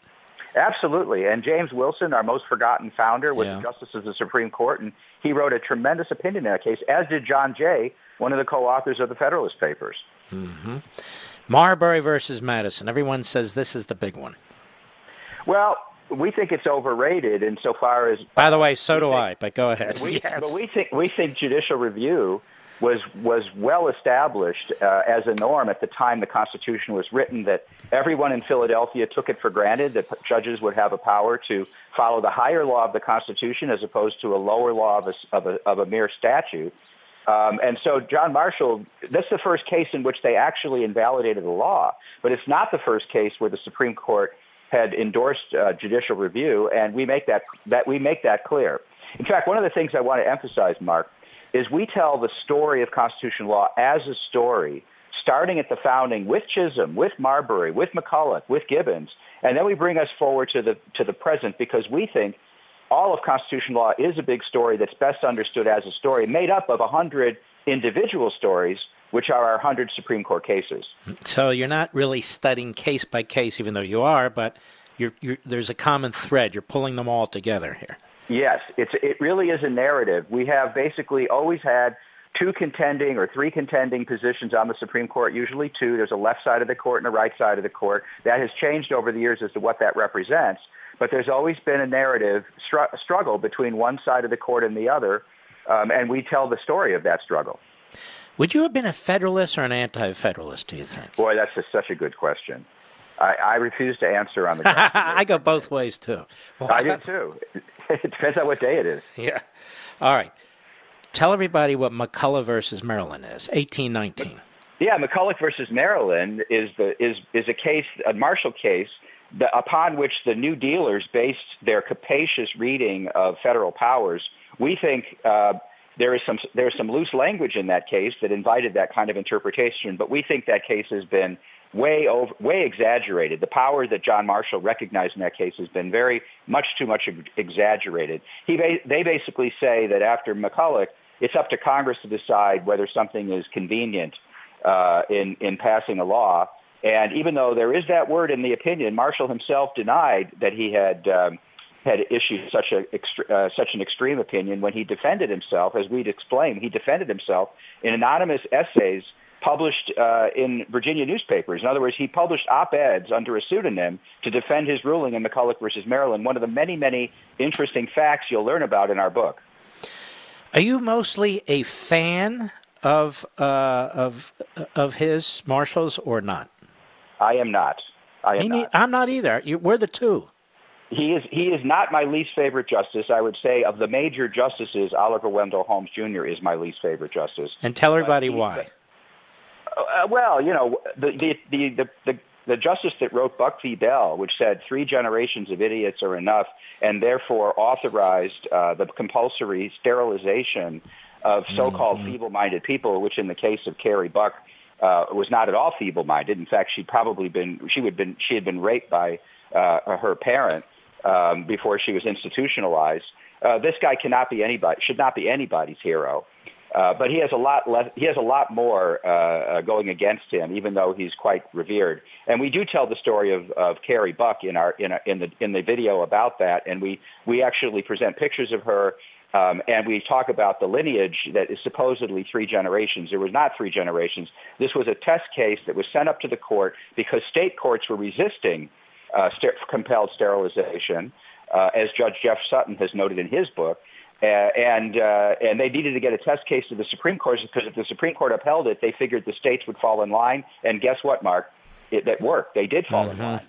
Absolutely. And James Wilson, our most forgotten founder, was Yeah. a justice of the Supreme Court, and he wrote a tremendous opinion in that case, as did John Jay, one of the co-authors of the Federalist Papers. hmm Marbury versus Madison. Everyone says this is the big one. Well, we think it's overrated insofar as By the way, so do I. But go ahead. we, yes. but we think we think judicial review was was well established uh, as a norm at the time the Constitution was written. That everyone in Philadelphia took it for granted that judges would have a power to follow the higher law of the Constitution as opposed to a lower law of a, of a, of a mere statute. Um, and so John Marshall, that's the first case in which they actually invalidated the law, but it's not the first case where the Supreme Court had endorsed uh, judicial review, and we make that, that we make that clear. In fact, one of the things I want to emphasize, Mark, is we tell the story of constitutional law as a story, starting at the founding with Chisholm, with Marbury, with McCulloch, with Gibbons, and then we bring us forward to the to the present because we think all of constitutional law is a big story that's best understood as a story made up of a hundred individual stories, which are our hundred Supreme Court cases. So you're not really studying case by case, even though you are, but you're, you're, there's a common thread. You're pulling them all together here. Yes, it's it really is a narrative. We have basically always had two contending or three contending positions on the Supreme Court, usually two. There's a left side of the court and a right side of the court. That has changed over the years as to what that represents. But there's always been a narrative str- struggle between one side of the court and the other, um, and we tell the story of that struggle. Would you have been a Federalist or an anti-Federalist? Do you think? Boy, that's a, such a good question. I, I refuse to answer on the. I go both ways too. I do too. It depends on what day it is. Yeah. All right. Tell everybody what McCulloch versus Maryland is. 1819. Yeah, McCulloch versus Maryland is the is is a case, a Marshall case, the, upon which the New Dealers based their capacious reading of federal powers. We think uh, there is some there is some loose language in that case that invited that kind of interpretation, but we think that case has been way over, way exaggerated. The power that John Marshall recognized in that case has been very much too much exaggerated. He they basically say that after McCulloch, it's up to Congress to decide whether something is convenient uh, in in passing a law. And even though there is that word in the opinion, Marshall himself denied that he had um, had issued such a uh, such an extreme opinion when he defended himself, as we'd explained. He defended himself in anonymous essays published uh, in Virginia newspapers. In other words, he published op-eds under a pseudonym to defend his ruling in McCulloch versus Maryland. One of the many, many interesting facts you'll learn about in our book. Are you mostly a fan of uh, of of his marshals or not? I am not. I am not. I'm not either. You, we're the two. He is he is not my least favorite justice. I would say of the major justices, Oliver Wendell Holmes Jr. is my least favorite justice. And tell everybody why. Uh, well, you know, the, the, the, the, the, justice that wrote Buck v. Bell, which said three generations of idiots are enough, and therefore authorized uh, the compulsory sterilization of so-called Mm-hmm. feeble-minded people, which in the case of Carrie Buck uh, was not at all feeble-minded. In fact, she'd probably been she would been she had been raped by uh, her parent um, before she was institutionalized. Uh, this guy cannot be anybody should not be anybody's hero. Uh, but he has a lot less. He has a lot more uh, uh, going against him, even though he's quite revered. And we do tell the story of, of Carrie Buck in our in, our, in the in the video about that, and we we actually present pictures of her, um, and we talk about the lineage that is supposedly three generations. There was not three generations. This was a test case that was sent up to the court because state courts were resisting uh, compelled sterilization, uh, as Judge Jeff Sutton has noted in his book. Uh, and uh, and they needed to get a test case to the Supreme Court because if the Supreme Court upheld it, they figured the states would fall in line. And guess what, Mark? It, that worked. They did fall in line.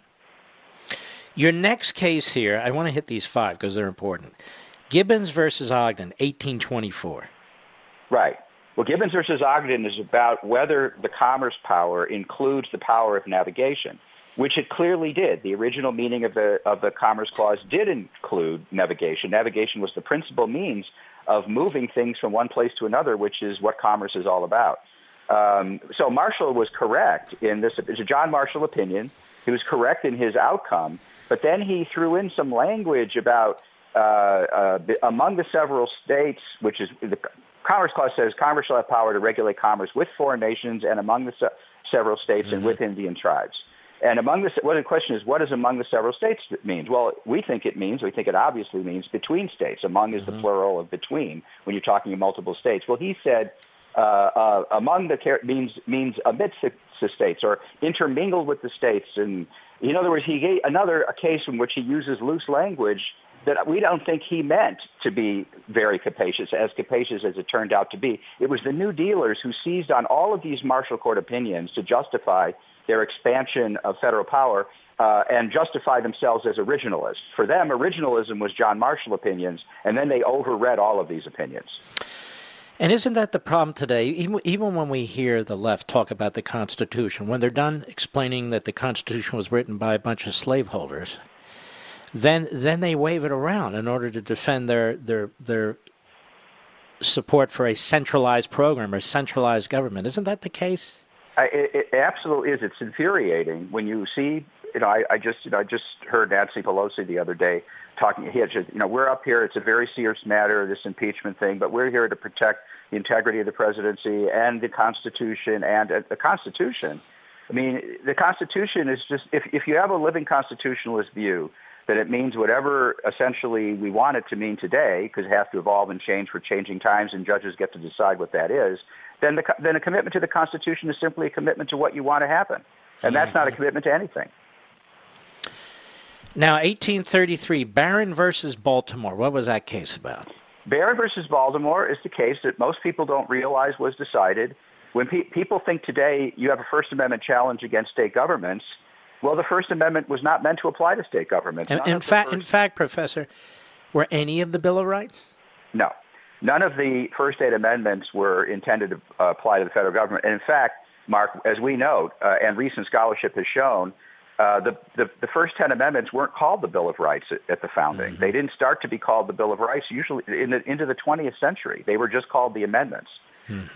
Your next case here, I want to hit these five because they're important. Gibbons versus Ogden, 1824. Right. Well, Gibbons versus Ogden is about whether the commerce power includes the power of navigation, which it clearly did. The original meaning of the of the Commerce Clause did include navigation. Navigation was the principal means of moving things from one place to another, which is what commerce is all about. Um, so Marshall was correct in this. It's a John Marshall opinion. He was correct in his outcome, but then he threw in some language about uh, uh, among the several states, which is the Commerce Clause says Congress shall have power to regulate commerce with foreign nations and among the se- several states and with Indian tribes. And among the, well, the question is, what does among the several states means? Well, we think it means, we think it obviously means between states. Among is the plural of between when you're talking of multiple states. Well, he said uh, uh, among the means means amidst the, the states or intermingled with the states. And in other words, he gave another a case in which he uses loose language that we don't think he meant to be very capacious, as capacious as it turned out to be. It was the New Dealers who seized on all of these Marshall Court opinions to justify their expansion of federal power uh, and justify themselves as originalists. For them, originalism was John Marshall opinions, and then they overread all of these opinions. And isn't that the problem today? Even, even when we hear the left talk about the Constitution, when they're done explaining that the Constitution was written by a bunch of slaveholders, then then they wave it around in order to defend their their their support for a centralized program or centralized government. Isn't that the case? I, it, it absolutely is. It's infuriating when you see. You know, I, I just you know I just heard Nancy Pelosi the other day talking. He had just, you know we're up here. It's a very serious matter, this impeachment thing, but we're here to protect the integrity of the presidency and the Constitution and uh, the Constitution. I mean, the Constitution is just if if you have a living constitutionalist view that it means whatever essentially we want it to mean today, because it has to evolve and change for changing times, and judges get to decide what that is. Then the then a commitment to the Constitution is simply a commitment to what you want to happen, and that's not a mm-hmm. commitment to anything. Now, 1833, Barron versus Baltimore. What was that case about? Barron versus Baltimore is the case that most people don't realize was decided. When pe- people think today you have a First Amendment challenge against state governments, well, the First Amendment was not meant to apply to state governments. In, in of the fact, in fact, Professor, were any of the Bill of Rights? No. None of the first eight amendments were intended to uh, apply to the federal government. And in fact, Mark, as we note, uh, and recent scholarship has shown, uh, the, the, the first 10 amendments weren't called the Bill of Rights at, at the founding. They didn't start to be called the Bill of Rights usually in the, into the 20th century. They were just called the amendments.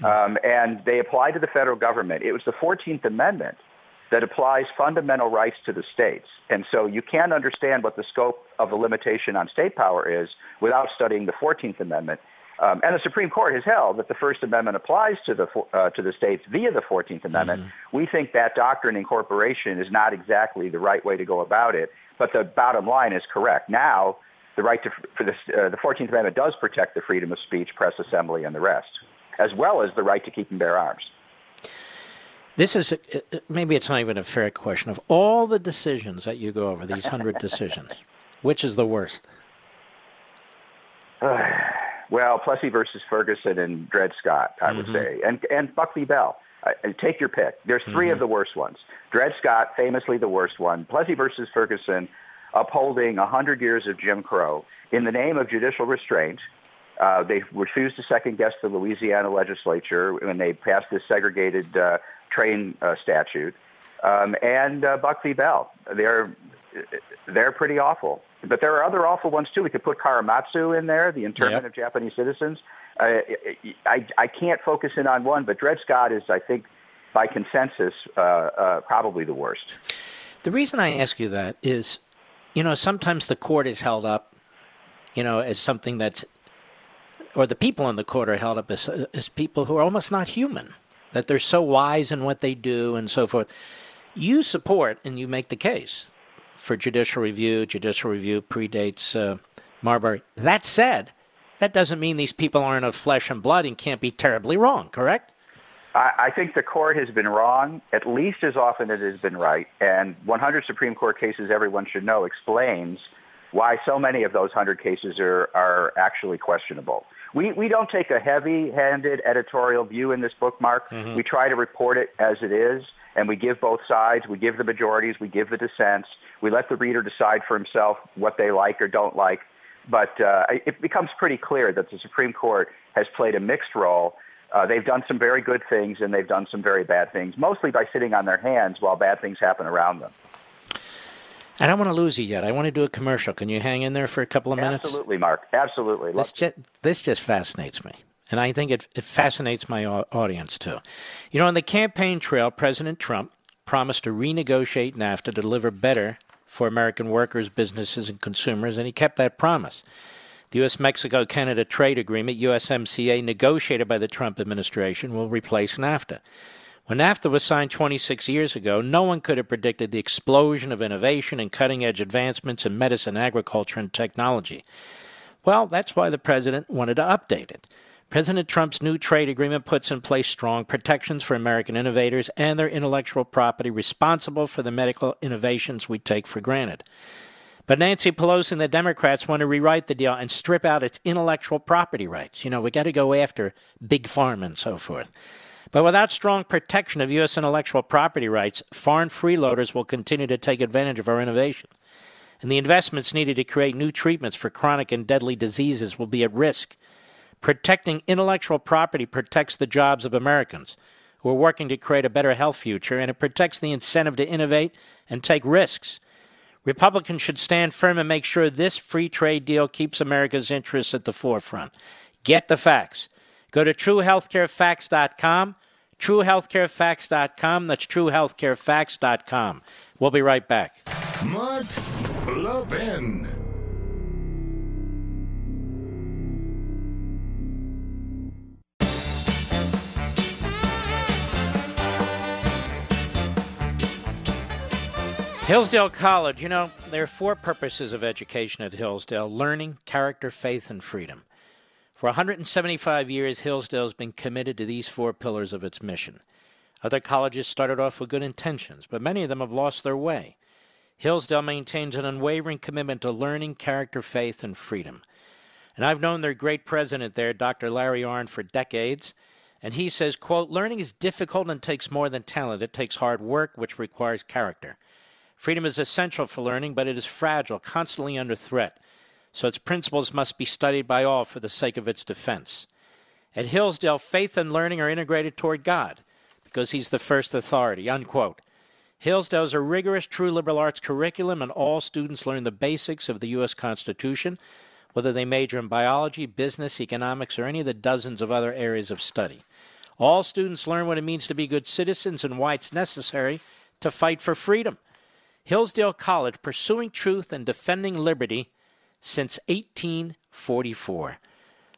Um, and they applied to the federal government. It was the 14th Amendment that applies fundamental rights to the states. And so you can't understand what the scope of the limitation on state power is without studying the 14th Amendment. Um, and the Supreme Court has held that the First Amendment applies to the uh, to the states via the 14th Amendment. We think that doctrine incorporation is not exactly the right way to go about it, but the bottom line is correct. Now, the right to for this, uh, the 14th Amendment does protect the freedom of speech, press, assembly, and the rest, as well as the right to keep and bear arms. This is uh, uh, maybe it's not even a fair question. Of all the decisions that you go over, these hundred decisions, which is the worst? well, Plessy versus Ferguson and Dred Scott, I would Mhm. say, and and Buck v. Bell. Uh, take your pick. There's 3 of the worst ones. Dred Scott, famously the worst one. Plessy versus Ferguson, upholding 100 years of Jim Crow in the name of judicial restraint. Uh, they refused to second guess the Louisiana legislature when they passed this segregated uh, train uh, statute. Um, and uh, Buck v. Bell, they're they're pretty awful. But there are other awful ones too. We could put Korematsu in there, the internment Yep. of Japanese citizens. Uh, I, I can't focus in on one, but Dred Scott is, I think, by consensus, uh, uh, probably the worst. The reason I ask you that is, you know, sometimes the court is held up, you know, as something that's, or the people in the court are held up as, as people who are almost not human, that they're so wise in what they do and so forth. You support and you make the case for judicial review. Judicial review predates uh, Marbury. That said, that doesn't mean these people aren't of flesh and blood and can't be terribly wrong, correct? I, I think the court has been wrong at least as often as it has been right. And 100 Supreme Court cases, everyone should know, explains why so many of those 100 cases are, are actually questionable. We, we don't take a heavy-handed editorial view in this book, Mark. We try to report it as it is, and we give both sides. We give the majorities. We give the dissents. We let the reader decide for himself what they like or don't like. But uh, it becomes pretty clear that the Supreme Court has played a mixed role. Uh, they've done some very good things and they've done some very bad things, mostly by sitting on their hands while bad things happen around them. I don't want to lose you yet. I want to do a commercial. Can you hang in there for a couple of minutes? Absolutely, Mark. Absolutely. This just, this just fascinates me. And I think it, it fascinates my audience too. You know, on the campaign trail, President Trump promised to renegotiate NAFTA to deliver better for American workers, businesses, and consumers, and he kept that promise. The U.S. Mexico Canada Trade Agreement, USMCA, negotiated by the Trump administration, will replace NAFTA. When NAFTA was signed 26 years ago, no one could have predicted the explosion of innovation and cutting edge advancements in medicine, agriculture, and technology. Well, that's why the president wanted to update it. President Trump's new trade agreement puts in place strong protections for American innovators and their intellectual property responsible for the medical innovations we take for granted. But Nancy Pelosi and the Democrats want to rewrite the deal and strip out its intellectual property rights. You know, we got to go after big pharma and so forth. But without strong protection of U.S. intellectual property rights, foreign freeloaders will continue to take advantage of our innovation. And the investments needed to create new treatments for chronic and deadly diseases will be at risk. Protecting intellectual property protects the jobs of Americans who are working to create a better health future, and it protects the incentive to innovate and take risks. Republicans should stand firm and make sure this free trade deal keeps America's interests at the forefront. Get the facts. Go to truehealthcarefacts.com, truehealthcarefacts.com. That's truehealthcarefacts.com. We'll be right back. Mark Levin. Hillsdale College, you know, there are four purposes of education at Hillsdale learning, character, faith, and freedom. For 175 years, Hillsdale has been committed to these four pillars of its mission. Other colleges started off with good intentions, but many of them have lost their way. Hillsdale maintains an unwavering commitment to learning, character, faith, and freedom. And I've known their great president there, Dr. Larry Arnn, for decades. And he says, quote, learning is difficult and takes more than talent. It takes hard work, which requires character. Freedom is essential for learning, but it is fragile, constantly under threat. So its principles must be studied by all for the sake of its defense. At Hillsdale, faith and learning are integrated toward God because he's the first authority, unquote. Hillsdale is a rigorous true liberal arts curriculum, and all students learn the basics of the U.S. Constitution, whether they major in biology, business, economics, or any of the dozens of other areas of study. All students learn what it means to be good citizens and why it's necessary to fight for freedom. Hillsdale College, pursuing truth and defending liberty since 1844.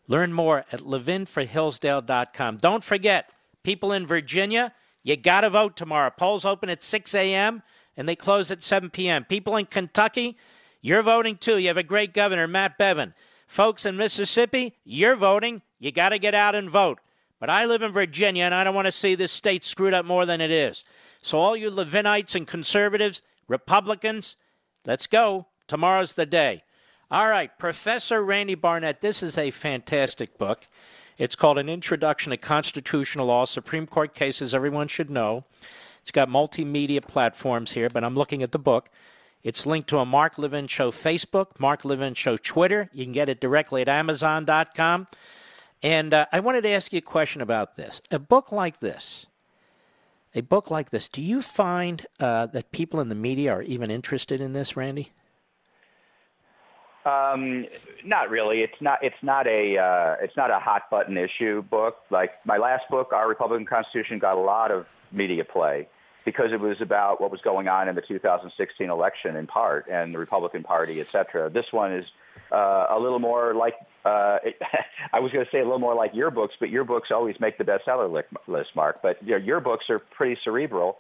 Learn more at levinforhillsdale.com. Don't forget, people in Virginia, you got to vote tomorrow. Polls open at 6 a.m. and they close at 7 p.m. People in Kentucky, you're voting too. You have a great governor, Matt Bevin. Folks in Mississippi, you're voting. You got to get out and vote. But I live in Virginia and I don't want to see this state screwed up more than it is. So, all you Levinites and conservatives, Republicans, let's go. Tomorrow's the day. All right, Professor Randy Barnett, this is a fantastic book. It's called An Introduction to Constitutional Law, Supreme Court Cases Everyone Should Know. It's got multimedia platforms here, but I'm looking at the book. It's linked to a Mark Levin Show Facebook, Mark Levin Show Twitter. You can get it directly at Amazon.com. And uh, I wanted to ask you a question about this. A book like this, a book like this, do you find uh, that people in the media are even interested in this, Randy? Um, not really. It's not. It's not a. Uh, it's not a hot button issue book. Like my last book, Our Republican Constitution, got a lot of media play because it was about what was going on in the 2016 election in part, and the Republican Party, et cetera. This one is uh, a little more like. Uh, it, I was going to say a little more like your books, but your books always make the bestseller list, Mark. But you know, your books are pretty cerebral,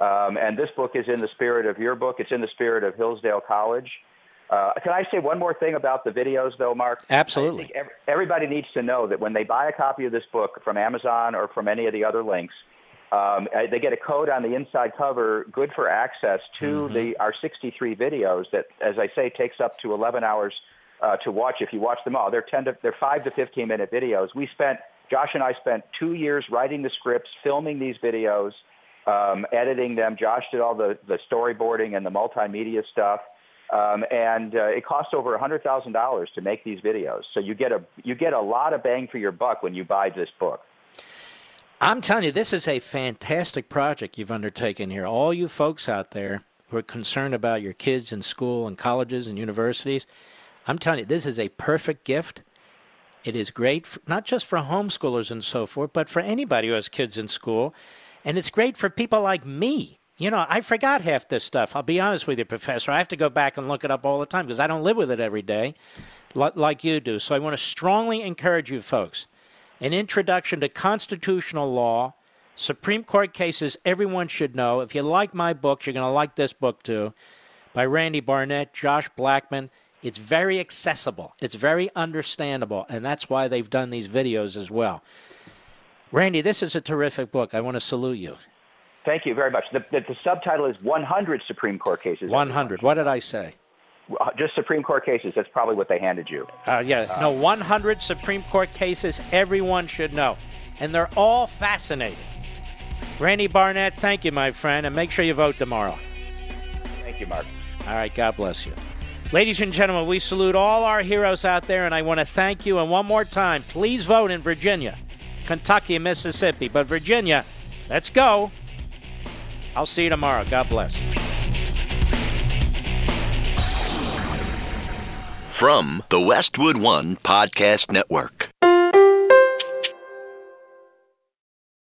um, and this book is in the spirit of your book. It's in the spirit of Hillsdale College. Uh, can I say one more thing about the videos, though, Mark? Absolutely. Every, everybody needs to know that when they buy a copy of this book from Amazon or from any of the other links, um, they get a code on the inside cover, good for access to mm-hmm. the our 63 videos. That, as I say, takes up to 11 hours uh, to watch. If you watch them all, they're 10 to they're five to 15 minute videos. We spent Josh and I spent two years writing the scripts, filming these videos, um, editing them. Josh did all the the storyboarding and the multimedia stuff. Um, and uh, it costs over $100,000 to make these videos. So you get a you get a lot of bang for your buck when you buy this book. I'm telling you, this is a fantastic project you've undertaken here. All you folks out there who are concerned about your kids in school and colleges and universities, I'm telling you, this is a perfect gift. It is great, for, not just for homeschoolers and so forth, but for anybody who has kids in school. And it's great for people like me you know, I forgot half this stuff. I'll be honest with you, Professor. I have to go back and look it up all the time because I don't live with it every day like you do. So I want to strongly encourage you folks an introduction to constitutional law, Supreme Court cases everyone should know. If you like my books, you're going to like this book too by Randy Barnett, Josh Blackman. It's very accessible, it's very understandable, and that's why they've done these videos as well. Randy, this is a terrific book. I want to salute you. Thank you very much. The, the, the subtitle is 100 Supreme Court cases. 100. What did I say? Uh, just Supreme Court cases. That's probably what they handed you. Uh, yeah. Uh, no, 100 Supreme Court cases everyone should know. And they're all fascinating. Randy Barnett, thank you, my friend. And make sure you vote tomorrow. Thank you, Mark. All right. God bless you. Ladies and gentlemen, we salute all our heroes out there, and I want to thank you. And one more time, please vote in Virginia, Kentucky, and Mississippi. But Virginia, let's go. I'll see you tomorrow. God bless. From the Westwood One Podcast Network.